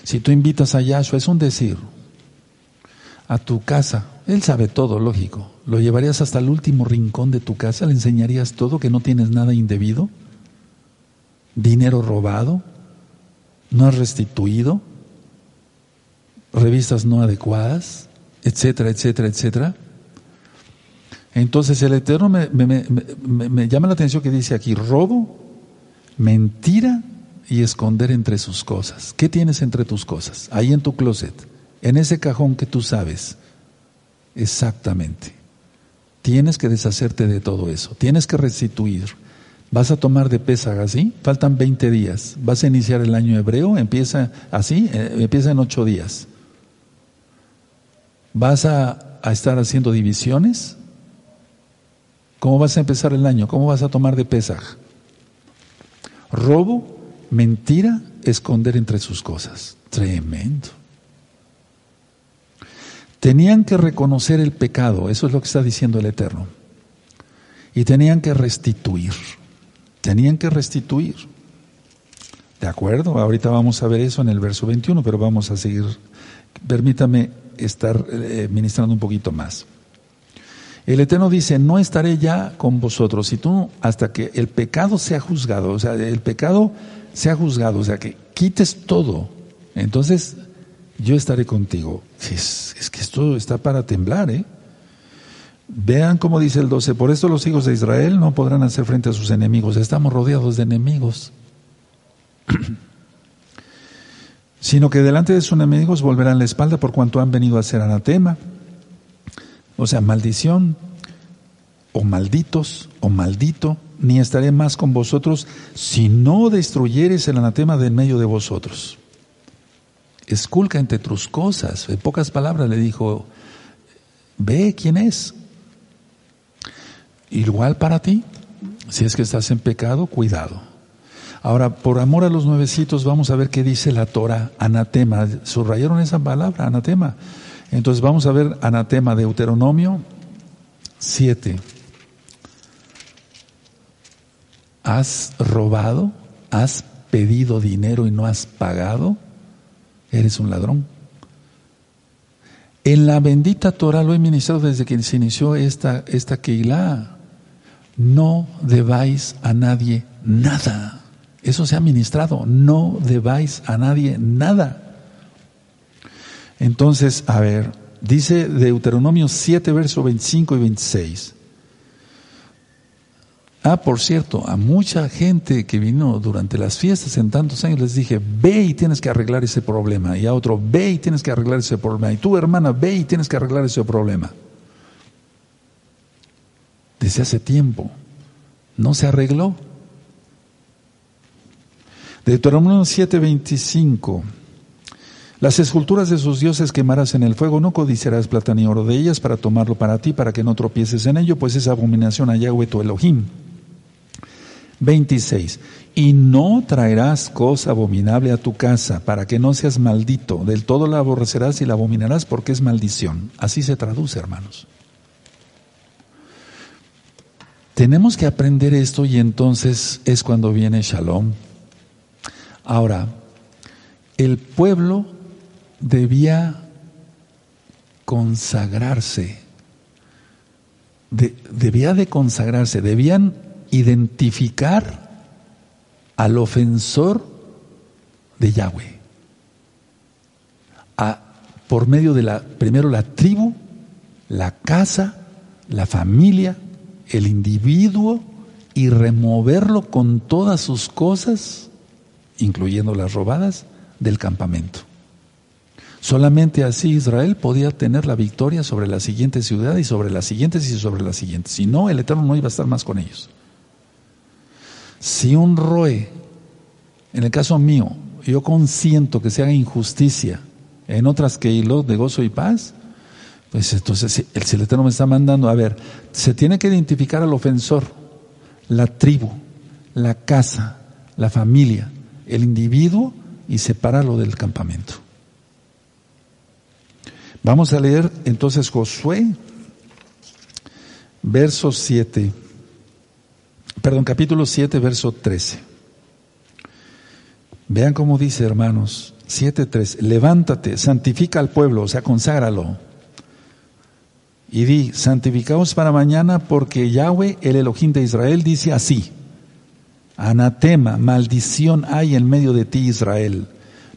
Si tú invitas a Yahshua, es un decir, a tu casa, él sabe todo, lógico. ¿Lo llevarías hasta el último rincón de tu casa? ¿Le enseñarías todo, que no tienes nada indebido? ¿Dinero robado? ¿No has restituido? ¿Revistas no adecuadas? Etcétera, etcétera, etcétera. Entonces el Eterno me, me llama la atención que dice aquí, robo, mentira y esconder entre sus cosas. ¿Qué tienes entre tus cosas? Ahí en tu closet, en ese cajón que tú sabes. Exactamente. Tienes que deshacerte de todo eso. Tienes que restituir. Vas a tomar de Pesach así, faltan 20 días. Vas a iniciar el año hebreo, empieza así, eh, empieza en 8 días. Vas a, a estar haciendo divisiones. ¿Cómo vas a empezar el año? ¿Cómo vas a tomar de Pesach? Robo, mentira, esconder entre sus cosas. Tremendo. Tenían que reconocer el pecado, eso es lo que está diciendo el Eterno. Y tenían que restituir. Tenían que restituir. ¿De acuerdo? Ahorita vamos a ver eso en el verso 21, pero vamos a seguir. Permítame estar eh, ministrando un poquito más. El Eterno dice, no estaré ya con vosotros, y tú hasta que el pecado sea juzgado, o sea, el pecado sea juzgado, o sea, que quites todo, entonces yo estaré contigo. Es, es que esto está para temblar, ¿eh? Vean cómo dice el 12, por esto los hijos de Israel no podrán hacer frente a sus enemigos, estamos rodeados de enemigos. sino que delante de sus enemigos volverán la espalda por cuanto han venido a ser anatema o sea, maldición, o malditos, o maldito, ni estaré más con vosotros si no destruyeres el anatema del medio de vosotros. Esculca entre tus cosas. En pocas palabras le dijo, ve quién es. Igual para ti, si es que estás en pecado, cuidado. Ahora, por amor a los nuevecitos, vamos a ver qué dice la Torah, anatema. Subrayaron esa palabra, anatema. Entonces vamos a ver anatema de Deuteronomio 7. ¿Has robado? ¿Has pedido dinero y no has pagado? Eres un ladrón. En la bendita Torah lo he ministrado desde que se inició esta, esta Keilah. No debáis a nadie nada. Eso se ha ministrado. No debáis a nadie nada. Entonces, a ver, dice Deuteronomio 7, verso 25 y 26. Ah, por cierto, a mucha gente que vino durante las fiestas en tantos años les dije, ve y tienes que arreglar ese problema. Y a otro, ve y tienes que arreglar ese problema. Y tú, hermana, ve y tienes que arreglar ese problema. Desde hace tiempo. No se arregló. Deuteronomio 7:25. Las esculturas de sus dioses quemarás en el fuego, no codiciarás plata ni oro de ellas para tomarlo para ti, para que no tropieces en ello, pues es abominación a Yahweh tu Elohim. 26. Y no traerás cosa abominable a tu casa, para que no seas maldito. Del todo la aborrecerás y la abominarás porque es maldición. Así se traduce, hermanos. Tenemos que aprender esto y entonces es cuando viene Shalom. Ahora, el pueblo debía consagrarse, debía de consagrarse, debían identificar al ofensor de Yahweh. por medio de la, primero la tribu, la casa, la familia, el individuo y removerlo con todas sus cosas, incluyendo las robadas, del campamento. Solamente así Israel podía tener la victoria sobre la siguiente ciudad y sobre las siguientes y sobre las siguientes. Si no, el Eterno no iba a estar más con ellos. Si un roe, en el caso mío, yo consiento que se haga injusticia en otras que de gozo y paz, pues entonces el Eterno me está mandando, a ver, se tiene que identificar al ofensor, la tribu, la casa, la familia, el individuo y separarlo del campamento. Vamos a leer entonces Josué, verso 7 perdón, capítulo 7, verso 13. Vean cómo dice, hermanos, 7.3, levántate, santifica al pueblo, o sea, conságralo. Y di, santificaos para mañana porque Yahweh, el Elohim de Israel, dice así, anatema, maldición hay en medio de ti, Israel.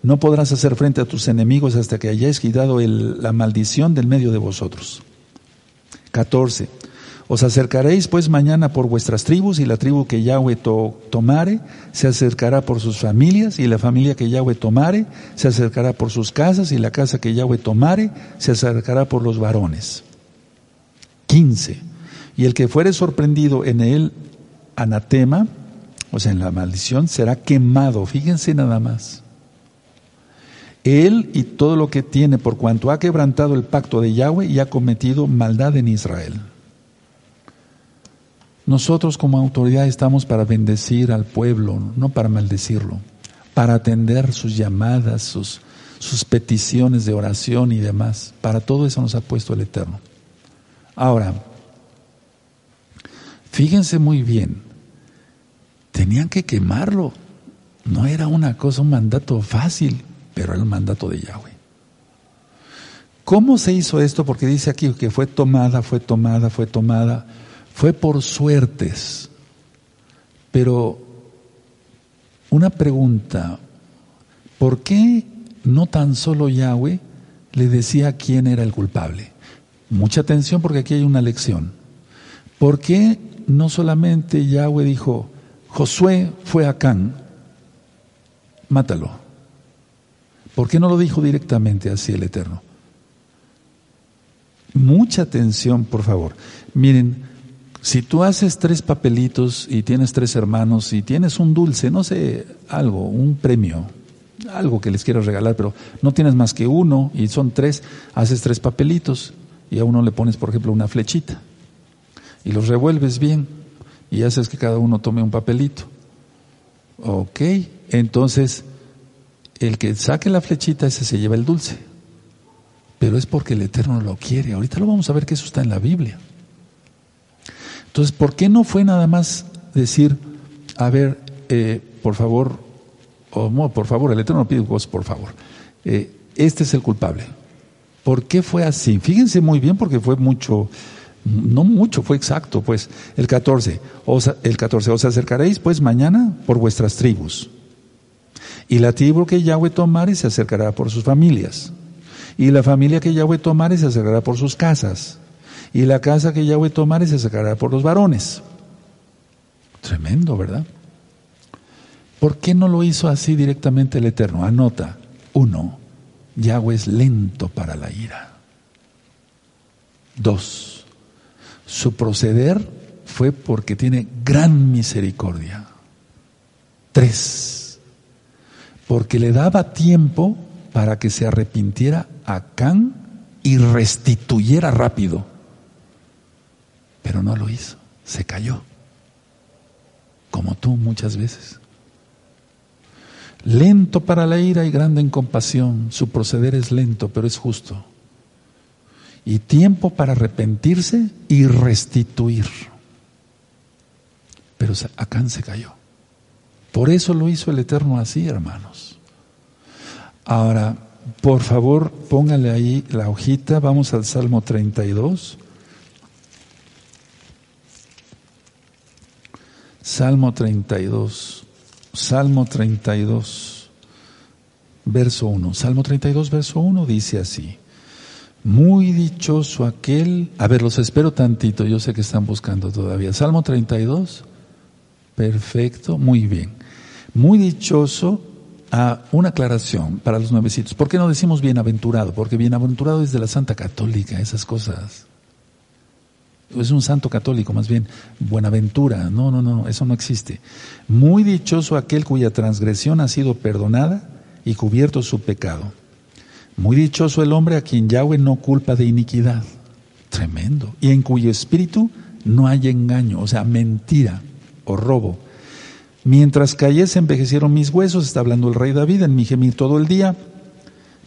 No podrás hacer frente a tus enemigos hasta que hayáis quitado la maldición del medio de vosotros. 14. Os acercaréis pues mañana por vuestras tribus y la tribu que Yahweh tomare se acercará por sus familias y la familia que Yahweh tomare se acercará por sus casas y la casa que Yahweh tomare se acercará por los varones. 15. Y el que fuere sorprendido en el anatema, o sea, en la maldición, será quemado. Fíjense nada más. Él y todo lo que tiene por cuanto ha quebrantado el pacto de Yahweh y ha cometido maldad en Israel. Nosotros como autoridad estamos para bendecir al pueblo, no para maldecirlo, para atender sus llamadas, sus, peticiones de oración y demás. Para todo eso nos ha puesto el Eterno. Ahora, fíjense muy bien, tenían que quemarlo. No era una cosa, un mandato fácil, pero era el mandato de Yahweh. ¿Cómo se hizo esto? Porque dice aquí que fue tomada, fue tomada, fue tomada fue por suertes. Pero una pregunta, ¿por qué no tan solo Yahweh le decía quién era el culpable? Mucha atención porque aquí hay una lección. ¿Por qué no solamente Yahweh dijo, Josué fue a Can, mátalo? ¿Por qué no lo dijo directamente así el Eterno? Mucha atención, por favor. Miren, si tú haces tres papelitos y tienes tres hermanos y tienes un dulce, no sé, algo, un premio, algo que les quieras regalar, pero no tienes más que uno y son tres, haces tres papelitos y a uno le pones, por ejemplo, una flechita y los revuelves bien y haces que cada uno tome un papelito. Ok, entonces el que saque la flechita ese se lleva el dulce, pero es porque el Eterno lo quiere. Ahorita lo vamos a ver que eso está en la Biblia. Entonces, ¿por qué no fue nada más decir, a ver, eh, por favor, o por favor, el Eterno pide vos, por favor, eh, este es el culpable? ¿Por qué fue así? Fíjense muy bien porque fue mucho, no mucho, fue exacto, pues el 14, os, el 14, os acercaréis pues mañana por vuestras tribus. Y la tribu que Yahweh tomare se acercará por sus familias. Y la familia que Yahweh tomare se acercará por sus casas. Y la casa que Yahweh tomare se acercará por los varones. Tremendo, ¿verdad? ¿Por qué no lo hizo así directamente el Eterno? Anota, uno, Yahweh es lento para la ira. Dos, su proceder fue porque tiene gran misericordia. Tres, porque le daba tiempo para que se arrepintiera a Can y restituyera rápido. Pero no lo hizo, se cayó, como tú muchas veces. Lento para la ira y grande en compasión, su proceder es lento, pero es justo. Y tiempo para arrepentirse y restituir. Pero Acán se cayó. Por eso lo hizo el Eterno así, hermanos. Ahora, por favor, póngale ahí la hojita, vamos al Salmo 32. Salmo 32. Salmo 32, verso 1. Salmo 32, verso 1 dice así. Muy dichoso aquel, a ver, los espero tantito, yo sé que están buscando todavía. Salmo 32, perfecto, muy bien. Muy dichoso, a una aclaración para los nuevecitos. ¿Por qué no decimos bienaventurado? Porque bienaventurado es de la Santa Católica, esas cosas. Es un santo católico, más bien, Buenaventura. No, no, no, eso no existe. Muy dichoso aquel cuya transgresión ha sido perdonada y cubierto su pecado. Muy dichoso el hombre a quien Yahweh no culpa de iniquidad. Tremendo. Y en cuyo espíritu no hay engaño, o sea, mentira o robo. Mientras cayese envejecieron mis huesos, está hablando el rey David, en mi gemir todo el día,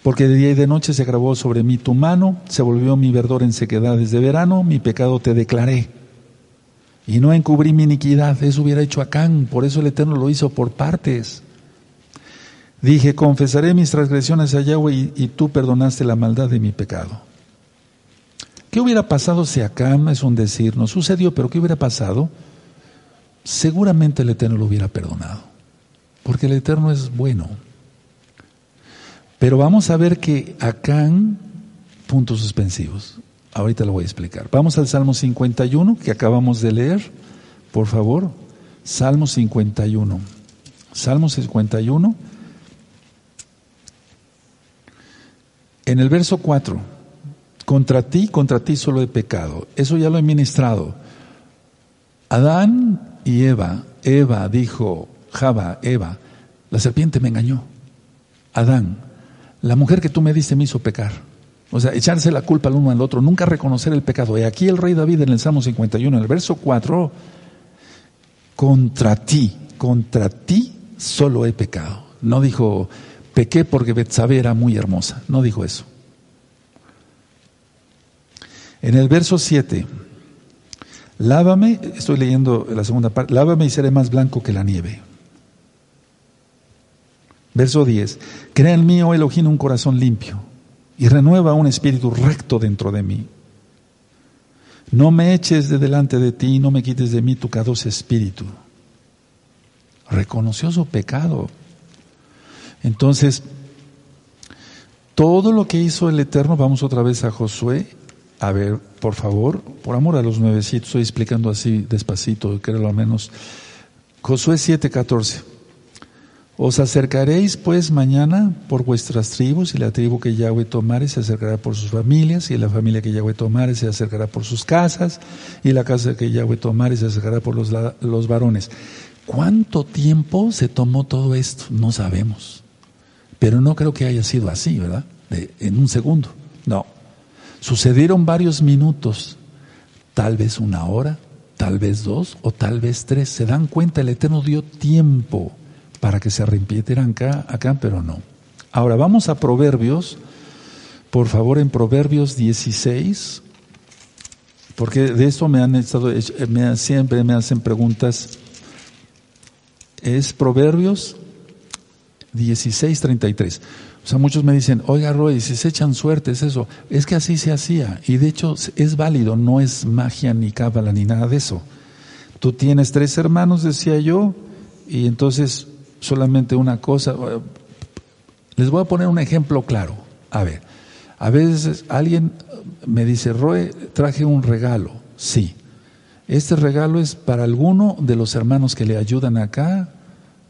porque de día y de noche se grabó sobre mí tu mano, se volvió mi verdor en sequedades de verano, mi pecado te declaré. Y no encubrí mi iniquidad, eso hubiera hecho Acán, por eso el Eterno lo hizo por partes. Dije, confesaré mis transgresiones a Yahweh y, y tú perdonaste la maldad de mi pecado. ¿Qué hubiera pasado si Acán, es un decir, no sucedió, pero qué hubiera pasado? seguramente el Eterno lo hubiera perdonado, porque el Eterno es bueno. Pero vamos a ver que Acán, puntos suspensivos, ahorita lo voy a explicar. Vamos al Salmo 51 que acabamos de leer, por favor. Salmo 51. Salmo 51. En el verso 4, contra ti, contra ti solo he pecado. Eso ya lo he ministrado. Adán y Eva, Eva dijo, Java, Eva, la serpiente me engañó. Adán, la mujer que tú me diste me hizo pecar. O sea, echarse la culpa al uno al otro, nunca reconocer el pecado. Y aquí el rey David en el Salmo 51, en el verso 4, contra ti, contra ti solo he pecado. No dijo, pequé porque Betsabé era muy hermosa. No dijo eso. En el verso 7, Lávame, estoy leyendo la segunda parte, lávame y seré más blanco que la nieve. Verso 10, crea en mí, oh Elohim, un corazón limpio y renueva un espíritu recto dentro de mí. No me eches de delante de ti, no me quites de mí tu cadoso espíritu. Reconoció su pecado. Entonces, todo lo que hizo el Eterno, vamos otra vez a Josué, a ver, por favor, por amor a los nuevecitos, estoy explicando así despacito, creo al menos. Josué 7:14. Os acercaréis pues mañana por vuestras tribus, y la tribu que Yahweh tomare se acercará por sus familias, y la familia que Yahweh tomare se acercará por sus casas, y la casa que Yahweh tomare se acercará por los, los varones. ¿Cuánto tiempo se tomó todo esto? No sabemos. Pero no creo que haya sido así, ¿verdad? en un segundo. No. Sucedieron varios minutos, tal vez una hora, tal vez dos o tal vez tres. Se dan cuenta, el Eterno dio tiempo para que se arrepintieran acá, acá, pero no. Ahora vamos a Proverbios, por favor, en Proverbios 16, porque de esto me han estado, me, siempre me hacen preguntas. Es Proverbios 16, 33. O sea, muchos me dicen, oiga Roy, si se echan suerte, es eso. Es que así se hacía. Y de hecho es válido, no es magia ni cábala ni nada de eso. Tú tienes tres hermanos, decía yo, y entonces solamente una cosa. Les voy a poner un ejemplo claro. A ver, A veces alguien me dice, Roe, traje un regalo. Sí. Este regalo es para alguno de los hermanos que le ayudan acá.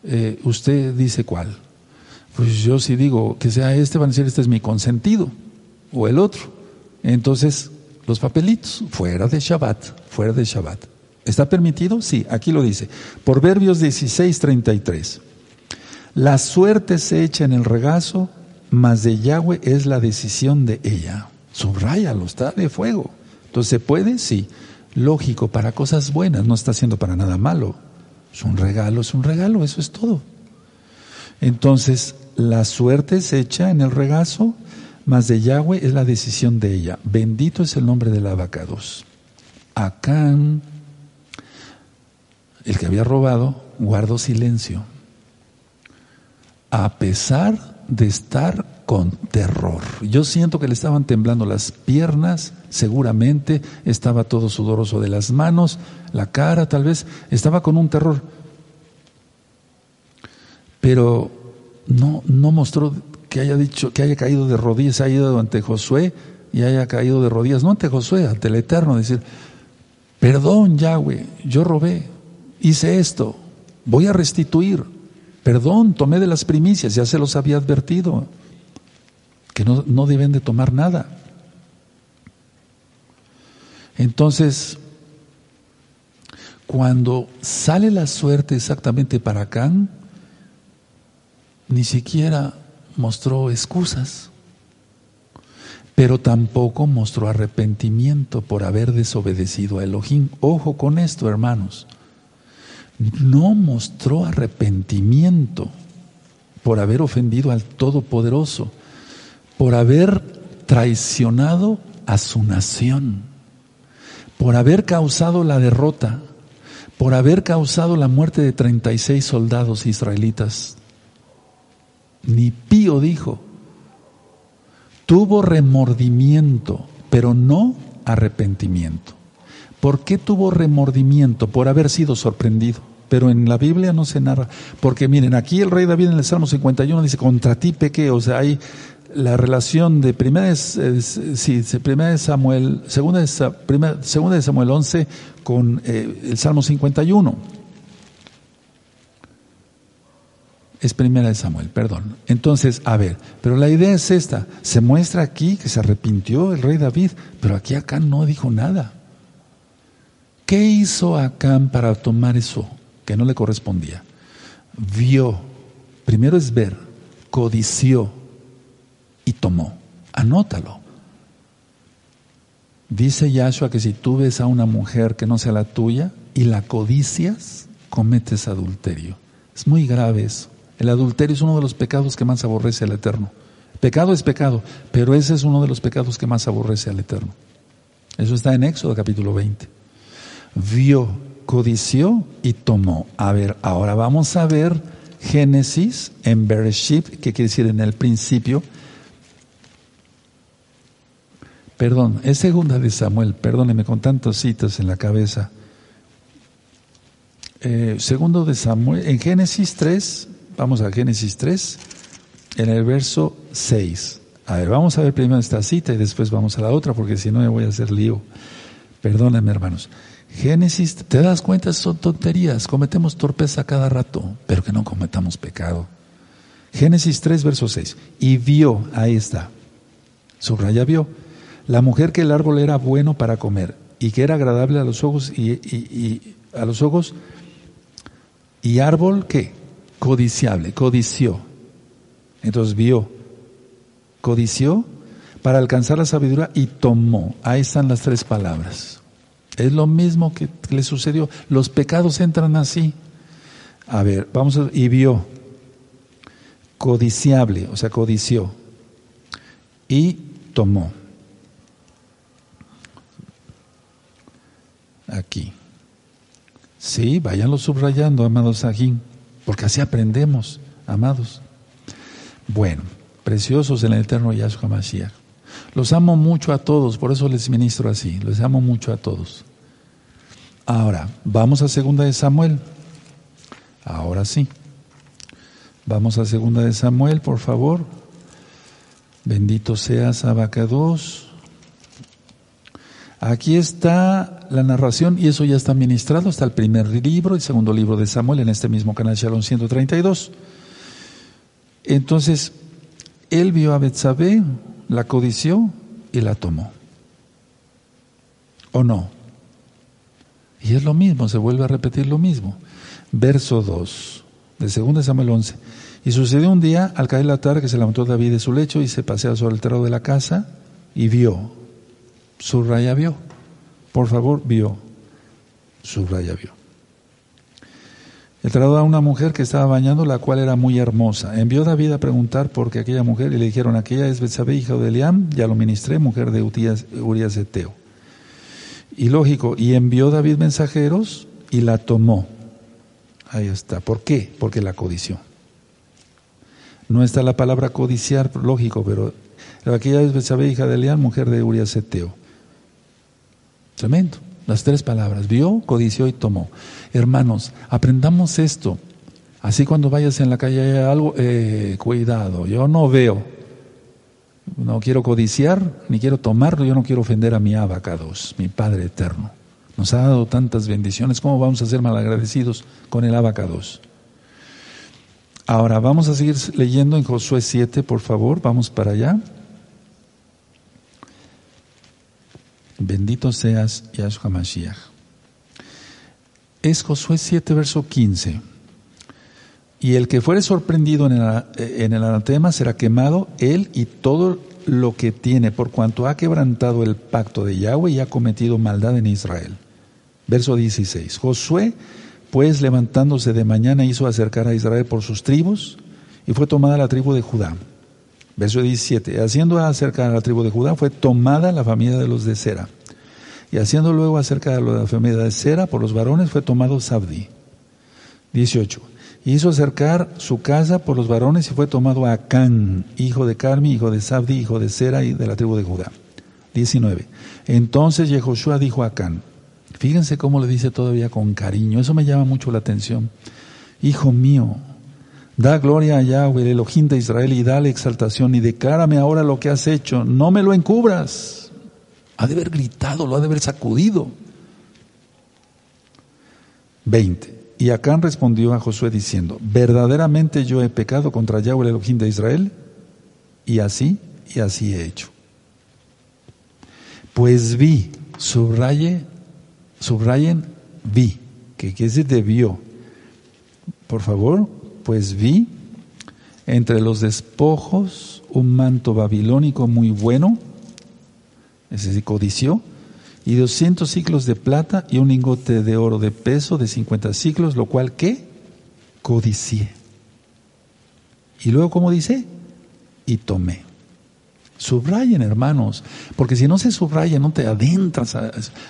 Eh, usted dice cuál. Pues yo sí digo que sea este, van a decir, este es mi consentido. O el otro. Entonces, los papelitos, fuera de Shabbat, fuera de Shabbat. ¿Está permitido? Sí, aquí lo dice. Por Verbios 16, 33. La suerte se echa en el regazo, mas de Yahweh es la decisión de ella. Subrayalo, está de fuego. Entonces, ¿se puede? Sí. Lógico, para cosas buenas, no está haciendo para nada malo. Es un regalo, es un regalo, eso es todo. Entonces, la suerte se echa en el regazo, mas de Yahweh es la decisión de ella. Bendito es el nombre del abacados. Acán, el que había robado, guardó silencio. A pesar de estar con terror. Yo siento que le estaban temblando las piernas, seguramente estaba todo sudoroso de las manos, la cara tal vez, estaba con un terror. Pero no, no mostró que haya dicho, que haya caído de rodillas, haya ido ante Josué y haya caído de rodillas, no ante Josué, ante el Eterno, decir, perdón Yahweh, yo robé, hice esto, voy a restituir, perdón, tomé de las primicias, ya se los había advertido que no, no deben de tomar nada. Entonces, cuando sale la suerte exactamente para Can, ni siquiera mostró excusas, pero tampoco mostró arrepentimiento por haber desobedecido a Elohim. Ojo con esto, hermanos. No mostró arrepentimiento por haber ofendido al Todopoderoso por haber traicionado a su nación, por haber causado la derrota, por haber causado la muerte de 36 soldados israelitas. Ni Pío dijo, tuvo remordimiento, pero no arrepentimiento. ¿Por qué tuvo remordimiento? Por haber sido sorprendido. Pero en la Biblia no se narra. Porque miren, aquí el rey David en el Salmo 51 dice, contra ti pequé. O sea, hay la relación de primera de, primera de Samuel, segunda de, primera, segunda de Samuel 11 con eh, el Salmo 51. Es primera de Samuel, perdón. Entonces, a ver, pero la idea es esta. Se muestra aquí que se arrepintió el rey David, pero aquí Acán no dijo nada. ¿Qué hizo Acán para tomar eso que no le correspondía? Vio, primero es ver, codició, y tomó. Anótalo. Dice Yahshua que si tú ves a una mujer que no sea la tuya y la codicias, cometes adulterio. Es muy grave eso. El adulterio es uno de los pecados que más aborrece al Eterno. Pecado es pecado, pero ese es uno de los pecados que más aborrece al Eterno. Eso está en Éxodo capítulo 20. Vio, codició y tomó. A ver, ahora vamos a ver Génesis en Bereshit, que quiere decir en el principio, Perdón, es segunda de Samuel, perdóneme con tantos citas en la cabeza. Eh, segundo de Samuel, en Génesis 3, vamos a Génesis 3, en el verso 6. A ver, vamos a ver primero esta cita y después vamos a la otra, porque si no me voy a hacer lío. Perdónenme, hermanos. Génesis, ¿te das cuenta? Son tonterías. Cometemos torpeza cada rato, pero que no cometamos pecado. Génesis 3, verso 6. Y vio, ahí está. Subraya vio la mujer que el árbol era bueno para comer y que era agradable a los ojos y, a los ojos y árbol que codiciable, codició. Entonces vio, codició para alcanzar la sabiduría y tomó. Ahí están las tres palabras. Es lo mismo que le sucedió. Los pecados entran así. A ver, vamos a y vio codiciable, o sea, codició y tomó. aquí. Sí, váyanlo subrayando, amados Sajín, porque así aprendemos, amados. Bueno, preciosos en el eterno Yahshua Mashiach. Los amo mucho a todos, por eso les ministro así, les amo mucho a todos. Ahora, vamos a segunda de Samuel. Ahora sí. Vamos a segunda de Samuel, por favor. Bendito seas, Abacados. Aquí está la narración y eso ya está ministrado hasta el primer libro, el segundo libro de Samuel en este mismo canal Shalom 132. Entonces, él vio a Betsabé, la codició y la tomó. ¿O no? Y es lo mismo, se vuelve a repetir lo mismo. Verso 2 de 2 Samuel 11. Y sucedió un día, al caer la tarde, que se levantó David de su lecho y se pasea sobre el terreno de la casa y vio, subraya vio, por favor, vio, subraya vio. El trajo a una mujer que estaba bañando, la cual era muy hermosa. Envió David a preguntar por qué aquella mujer y le dijeron, aquella es Betsabé, hija de Eliam, ya lo ministré, mujer de Teo. Y lógico, y envió David mensajeros y la tomó. Ahí está. ¿Por qué? Porque la codició. No está la palabra codiciar, lógico, pero aquella es Betsabé, hija de Eliam, mujer de Urias de Teo. Tremendo. Las tres palabras, vio, codició y tomó. Hermanos, aprendamos esto. Así cuando vayas en la calle hay algo, eh, cuidado, yo no veo. No quiero codiciar, ni quiero tomarlo, yo no quiero ofender a mi abacados, mi Padre eterno. Nos ha dado tantas bendiciones, ¿cómo vamos a ser malagradecidos con el abacados? Ahora, vamos a seguir leyendo en Josué 7, por favor, vamos para allá. Bendito seas, Yahshua Mashiach. Es Josué 7, verso 15. Y el que fuere sorprendido en el, en el anatema será quemado, él y todo lo que tiene, por cuanto ha quebrantado el pacto de Yahweh y ha cometido maldad en Israel. Verso 16. Josué, pues levantándose de mañana, hizo acercar a Israel por sus tribus, y fue tomada la tribu de Judá. Verso 17. Haciendo acerca a la tribu de Judá, fue tomada la familia de los de Sera. Y haciendo luego acerca de la familia de Sera por los varones, fue tomado Sabdi. 18. Hizo acercar su casa por los varones y fue tomado Acán, hijo de Carmi, hijo de Sabdi, hijo de Sera y de la tribu de Judá. 19. Entonces Yehoshua dijo a Acán, fíjense cómo le dice todavía con cariño, eso me llama mucho la atención. Hijo mío, Da gloria a Yahweh, el Elohim de Israel, y dale exaltación, y declárame ahora lo que has hecho. No me lo encubras. Ha de haber gritado, lo ha de haber sacudido. 20. Y Acán respondió a Josué diciendo, verdaderamente yo he pecado contra Yahweh, el Elohim de Israel, y así, y así he hecho. Pues vi, subraye, subrayen, vi, que quiere decir de vio. Por favor, pues vi entre los despojos un manto babilónico muy bueno, es decir, codició, y doscientos ciclos de plata y un lingote de oro de peso de cincuenta ciclos, lo cual ¿qué? Codicié. Y luego, ¿cómo dice? Y tomé. Subrayen, hermanos, porque si no se subraya, no te adentras.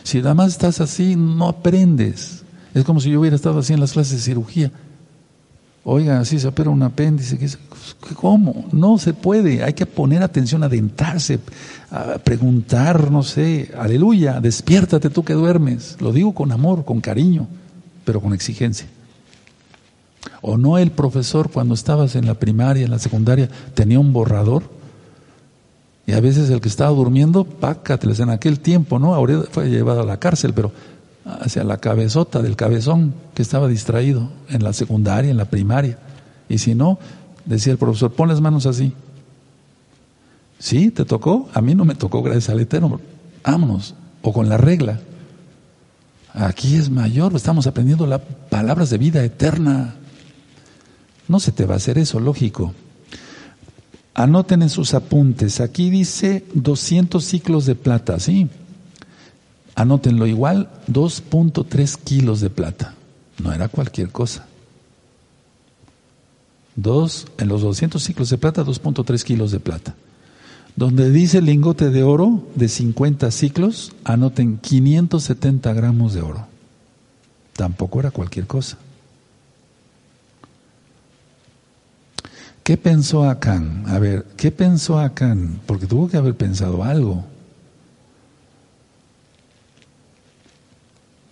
si nada más estás así, no aprendes. Es como si yo hubiera estado así en las clases de cirugía. Oiga, así se opera un apéndice. ¿Cómo? No se puede. Hay que poner atención, adentrarse, a preguntar, no sé. Aleluya, despiértate tú que duermes. Lo digo con amor, con cariño, pero con exigencia. ¿O no el profesor cuando estabas en la primaria, en la secundaria, tenía un borrador? Y a veces el que estaba durmiendo, pácateles en aquel tiempo, ¿no? Ahora fue llevado a la cárcel, pero hacia la cabezota del cabezón que estaba distraído en la secundaria, en la primaria. Y si no, decía el profesor, pon las manos así. ¿Sí? ¿Te tocó? A mí no me tocó, gracias al Eterno. Vámonos. O con la regla. Aquí es mayor, estamos aprendiendo las palabras de vida eterna. No se te va a hacer eso, lógico. Anoten en sus apuntes, aquí dice 200 ciclos de plata, ¿sí? Anótenlo igual, 2.3 kilos de plata. No era cualquier cosa. Dos, en los 200 ciclos de plata, 2.3 kilos de plata. Donde dice lingote de oro de 50 ciclos, anoten 570 gramos de oro. Tampoco era cualquier cosa. ¿Qué pensó Acán? A ver, ¿qué pensó Acán? Porque tuvo que haber pensado algo.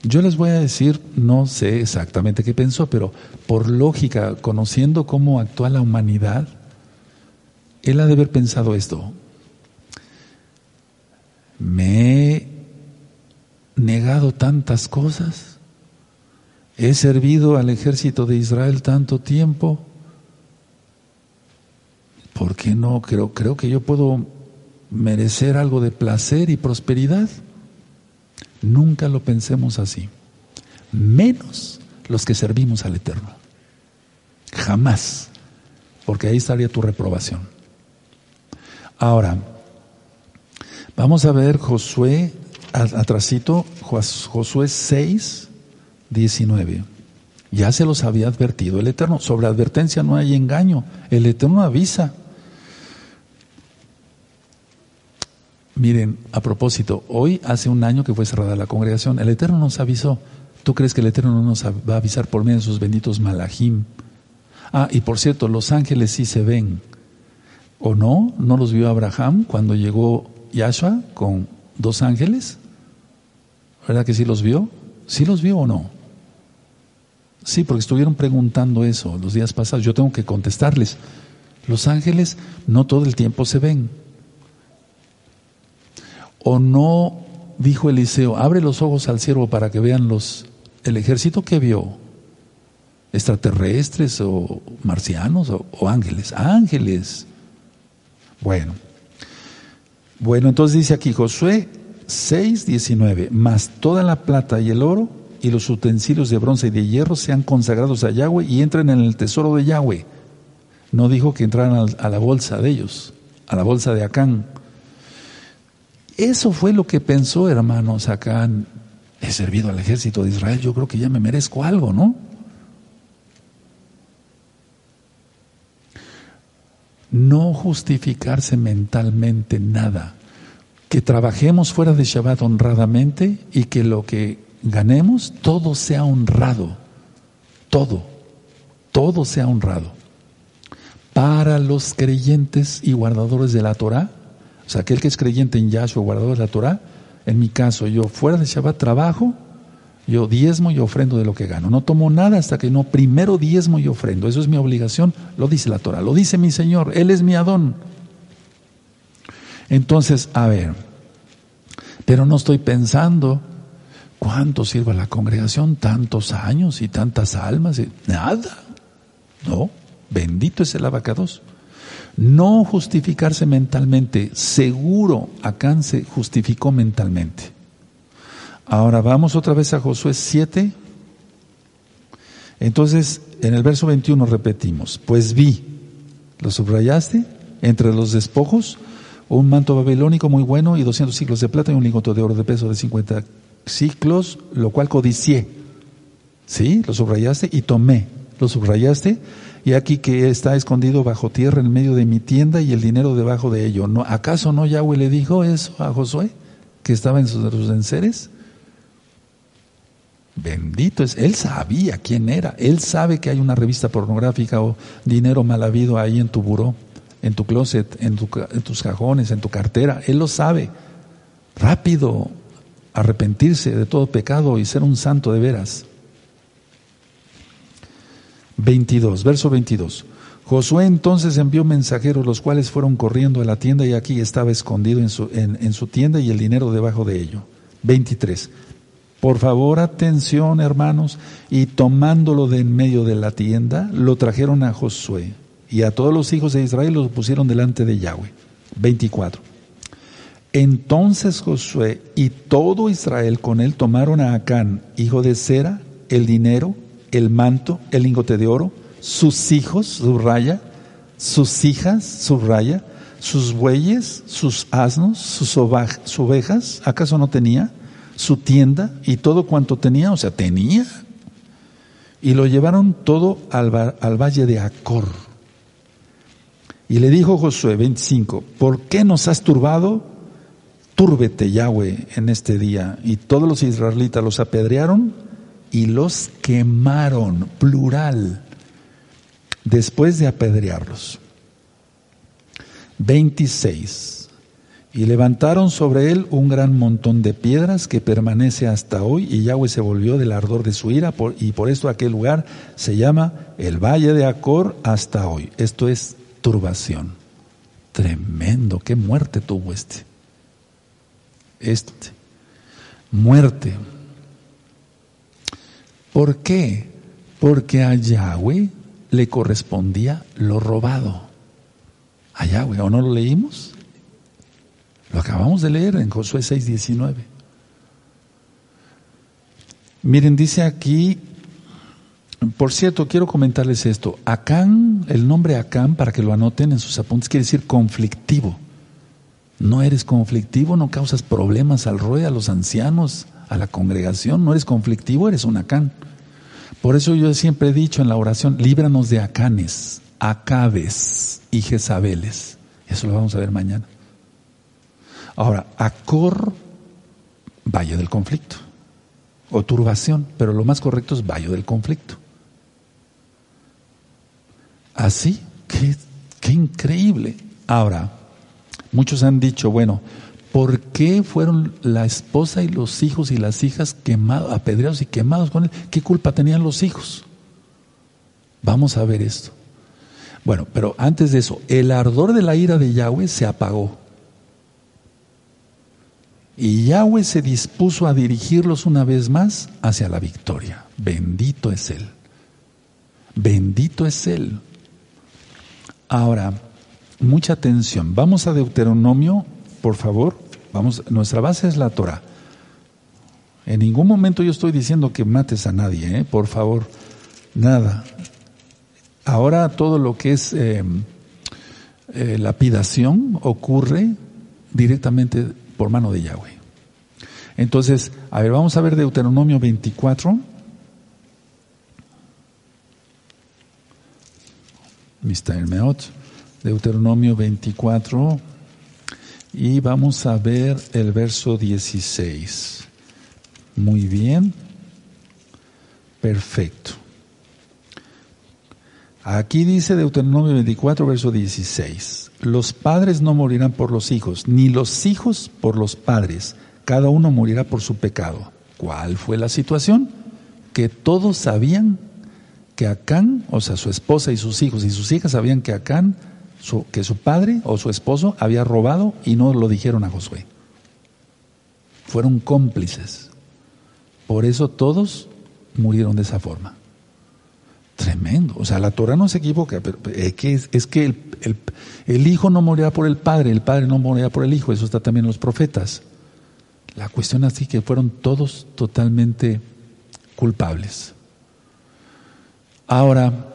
Yo les voy a decir, no sé exactamente qué pensó, pero por lógica, conociendo cómo actúa la humanidad, él ha de haber pensado esto. Me he negado tantas cosas, he servido al ejército de Israel tanto tiempo, ¿por qué no? Creo, creo que yo puedo merecer algo de placer y prosperidad. Nunca lo pensemos así, menos los que servimos al Eterno. Jamás, porque ahí estaría tu reprobación. Ahora, vamos a ver Josué, atrasito, Josué 6, 19. Ya se los había advertido el Eterno. Sobre advertencia no hay engaño. El Eterno avisa. Miren, a propósito, hoy hace un año que fue cerrada la congregación. El Eterno nos avisó. ¿Tú crees que el Eterno no nos va a avisar por medio de sus benditos malajim? Ah, y por cierto, los ángeles sí se ven. ¿O no? ¿No los vio Abraham cuando llegó Yahshua con dos ángeles? ¿Verdad que sí los vio? ¿Sí los vio o no? Sí, porque estuvieron preguntando eso los días pasados. Yo tengo que contestarles. Los ángeles no todo el tiempo se ven. ¿O no dijo Eliseo, abre los ojos al siervo para que vean los el ejército que vio? ¿Extraterrestres o marcianos o, ángeles? Ángeles. Bueno. Bueno, entonces dice aquí Josué 6, 19, más toda la plata y el oro y los utensilios de bronce y de hierro sean consagrados a Yahweh y entren en el tesoro de Yahweh. No dijo que entraran a la bolsa de ellos, a la bolsa de Acán. Eso fue lo que pensó, hermanos, Acán. He servido al ejército de Israel, yo creo que ya me merezco algo, ¿no? No justificarse mentalmente nada. Que trabajemos fuera de Shabbat honradamente y que lo que ganemos, todo sea honrado. Todo. Todo sea honrado. Para los creyentes y guardadores de la Torah, o sea, aquel que es creyente en Yahshua, guardador de la Torah, en mi caso, yo fuera de Shabbat trabajo, yo diezmo y ofrendo de lo que gano. No tomo nada hasta que no primero diezmo y ofrendo. Eso es mi obligación, lo dice la Torah, lo dice mi Señor, Él es mi Adón. Entonces, a ver, pero no estoy pensando ¿Cuánto sirva la congregación? Tantos años y tantas almas. Nada. No. Bendito es el abacados. No justificarse mentalmente. Seguro Acán se justificó mentalmente. Ahora vamos otra vez a Josué 7. Entonces, en el verso 21 repetimos, pues vi, ¿lo subrayaste? Entre los despojos, un manto babilónico muy bueno y 200 ciclos de plata y un lingote de oro de peso de 50 ciclos, lo cual codicié. ¿Sí? Lo subrayaste y tomé. Lo subrayaste y aquí que está escondido bajo tierra en medio de mi tienda y el dinero debajo de ello. ¿No, ¿Acaso no Yahweh le dijo eso a Josué? Que estaba en sus, sus enseres. Bendito es, él sabía quién era, él sabe que hay una revista pornográfica o dinero mal habido ahí en tu buró, en tu closet, en, en tus cajones, en tu cartera, él lo sabe. Rápido, arrepentirse de todo pecado y ser un santo de veras. 22, verso 22. Josué entonces envió mensajeros, los cuales fueron corriendo a la tienda y aquí estaba escondido en su, en, su tienda y el dinero debajo de ello. 23. Por favor, atención, hermanos, y tomándolo de en medio de la tienda, lo trajeron a Josué y a todos los hijos de Israel los pusieron delante de Yahweh. 24. Entonces Josué y todo Israel con él tomaron a Acán, hijo de Sera, el dinero, el manto, el lingote de oro, sus hijos, subraya, sus hijas, subraya, sus bueyes, sus asnos, sus ovejas, ¿acaso no tenía? Su tienda y todo cuanto tenía, o sea, tenía. Y lo llevaron todo al, al valle de Acor. Y le dijo Josué 25, ¿por qué nos has turbado? túrbete Yahweh en este día. Y todos los israelitas los apedrearon y los quemaron, plural, después de apedrearlos. 26. Y levantaron sobre él un gran montón de piedras que permanece hasta hoy, y Yahweh se volvió del ardor de su ira, y por esto aquel lugar se llama el Valle de Acor hasta hoy. Esto es turbación. Tremendo, qué muerte tuvo este. Este. Muerte. ¿Por qué? Porque a Yahweh le correspondía lo robado. A Yahweh, ¿o no lo leímos? Lo acabamos de leer en Josué 6:19. Miren, dice aquí, por cierto, quiero comentarles esto. Acán, el nombre Acán, para que lo anoten en sus apuntes, quiere decir conflictivo. No eres conflictivo, no causas problemas al rey, a los ancianos, a la congregación, no eres conflictivo, eres un Acán. Por eso yo siempre he dicho en la oración, líbranos de Acanes, Acabes y Jezabeles. Eso lo vamos a ver mañana. Ahora, Acor, valle del conflicto, o turbación, pero lo más correcto es valle del conflicto. Así, qué, qué increíble. Ahora, muchos han dicho, bueno, ¿por qué fueron la esposa y los hijos y las hijas quemados, apedreados y quemados con él? ¿Qué culpa tenían los hijos? Vamos a ver esto. Bueno, pero antes de eso, el ardor de la ira de Yahweh se apagó. Y Yahweh se dispuso a dirigirlos una vez más hacia la victoria. Bendito es Él. Bendito es Él. Ahora, mucha atención. Vamos a Deuteronomio, por favor. Vamos, nuestra base es la Torah. En ningún momento yo estoy diciendo que mates a nadie, ¿eh? por favor. Nada. Ahora todo lo que es eh, eh, lapidación ocurre directamente por mano de Yahweh. Entonces, a ver, vamos a ver Deuteronomio 24. Mr. Meot, Deuteronomio 24 y vamos a ver el verso 16. Muy bien. Perfecto. Aquí dice Deuteronomio 24, verso 16 los padres no morirán por los hijos, ni los hijos por los padres. Cada uno morirá por su pecado. ¿Cuál fue la situación? Que todos sabían que Acán, o sea, su esposa y sus hijos y sus hijas sabían que Acán, que su padre o su esposo había robado y no lo dijeron a Josué. Fueron cómplices. Por eso todos murieron de esa forma. Tremendo. O sea, la Torah no se equivoca, pero es que, es, que el, el, hijo no morirá por el padre, el padre no morirá por el hijo, eso está también en los profetas. La cuestión así que fueron todos totalmente culpables. Ahora,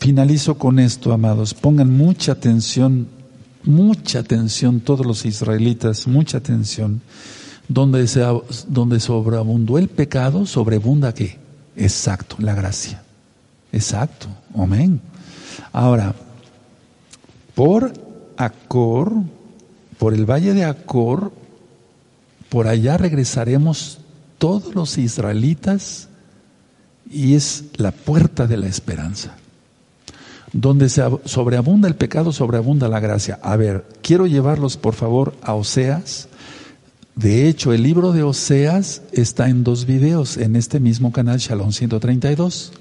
finalizo con esto, amados. Pongan mucha atención, mucha atención todos los israelitas, mucha atención. Donde, se, donde sobreabundó el pecado, sobreabunda qué? Exacto, la gracia. Exacto, amén. Ahora, por Acor, por el valle de Acor, por allá regresaremos todos los israelitas y es la puerta de la esperanza. Donde sobreabunda el pecado, sobreabunda la gracia. A ver, quiero llevarlos por favor a Oseas. De hecho, el libro de Oseas está en dos videos en este mismo canal Shalom 132.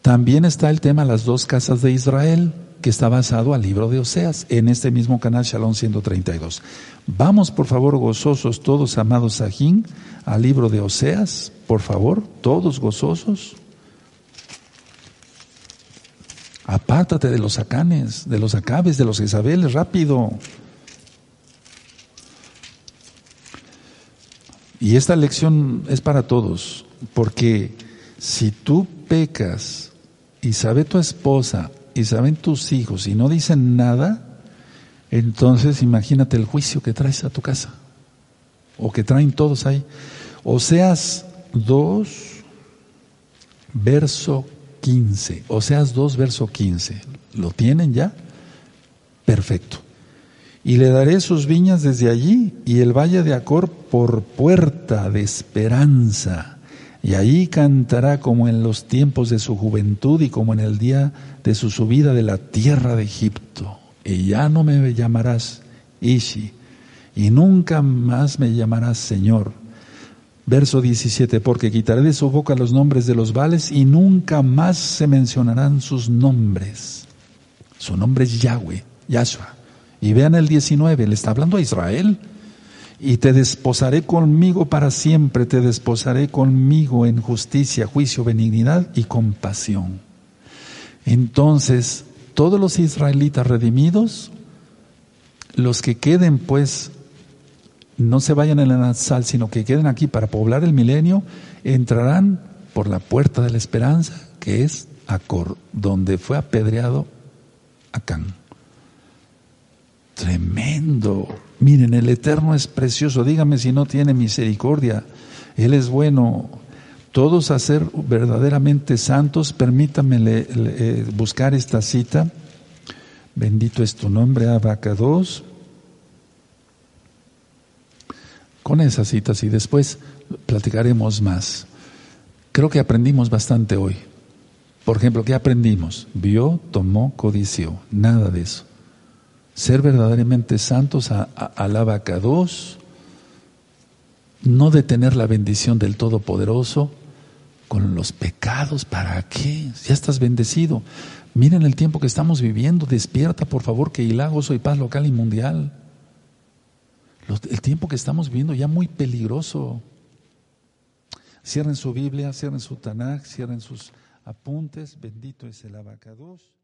También está el tema Las dos casas de Israel, que está basado al libro de Oseas, en este mismo canal Shalom 132. Vamos, por favor, gozosos, todos amados Sajín, al libro de Oseas, por favor, todos gozosos. Apártate de los acanes, de los acabes, de los Isabeles, rápido. Y esta lección es para todos, porque si tú pecas y sabe tu esposa y saben tus hijos y no dicen nada, entonces imagínate el juicio que traes a tu casa o que traen todos ahí. Oseas 2, verso 15. Oseas 2, verso 15. ¿Lo tienen ya? Perfecto. Y le daré sus viñas desde allí y el valle de Acor por puerta de esperanza y ahí cantará como en los tiempos de su juventud y como en el día de su subida de la tierra de Egipto. Y ya no me llamarás Ishi, y nunca más me llamarás Señor. Verso 17, porque quitaré de su boca los nombres de los vales y nunca más se mencionarán sus nombres. Su nombre es Yahweh, Yahshua, Y vean el 19, le está hablando a Israel. Y te desposaré conmigo para siempre, te desposaré conmigo en justicia, juicio, benignidad y compasión. Entonces, todos los israelitas redimidos, los que queden pues, no se vayan en la sal, sino que queden aquí para poblar el milenio, entrarán por la puerta de la esperanza, que es Acor, donde fue apedreado Acán. Tremendo. Miren, el Eterno es precioso. Dígame si no tiene misericordia. Él es bueno. Todos a ser verdaderamente santos. Permítame eh, buscar esta cita. Bendito es tu nombre, Abacados. Con esas citas y después platicaremos más. Creo que aprendimos bastante hoy. Por ejemplo, ¿qué aprendimos? Vio, tomó, codició. Nada de eso. Ser verdaderamente santos, a, a, dos, no detener la bendición del Todopoderoso con los pecados. ¿Para qué? Ya estás bendecido. Miren el tiempo que estamos viviendo. Despierta, por favor, que Ilá, gozo y paz local y mundial. El tiempo que estamos viviendo ya muy peligroso. Cierren su Biblia, cierren su Tanakh, cierren sus apuntes. Bendito es el abacados.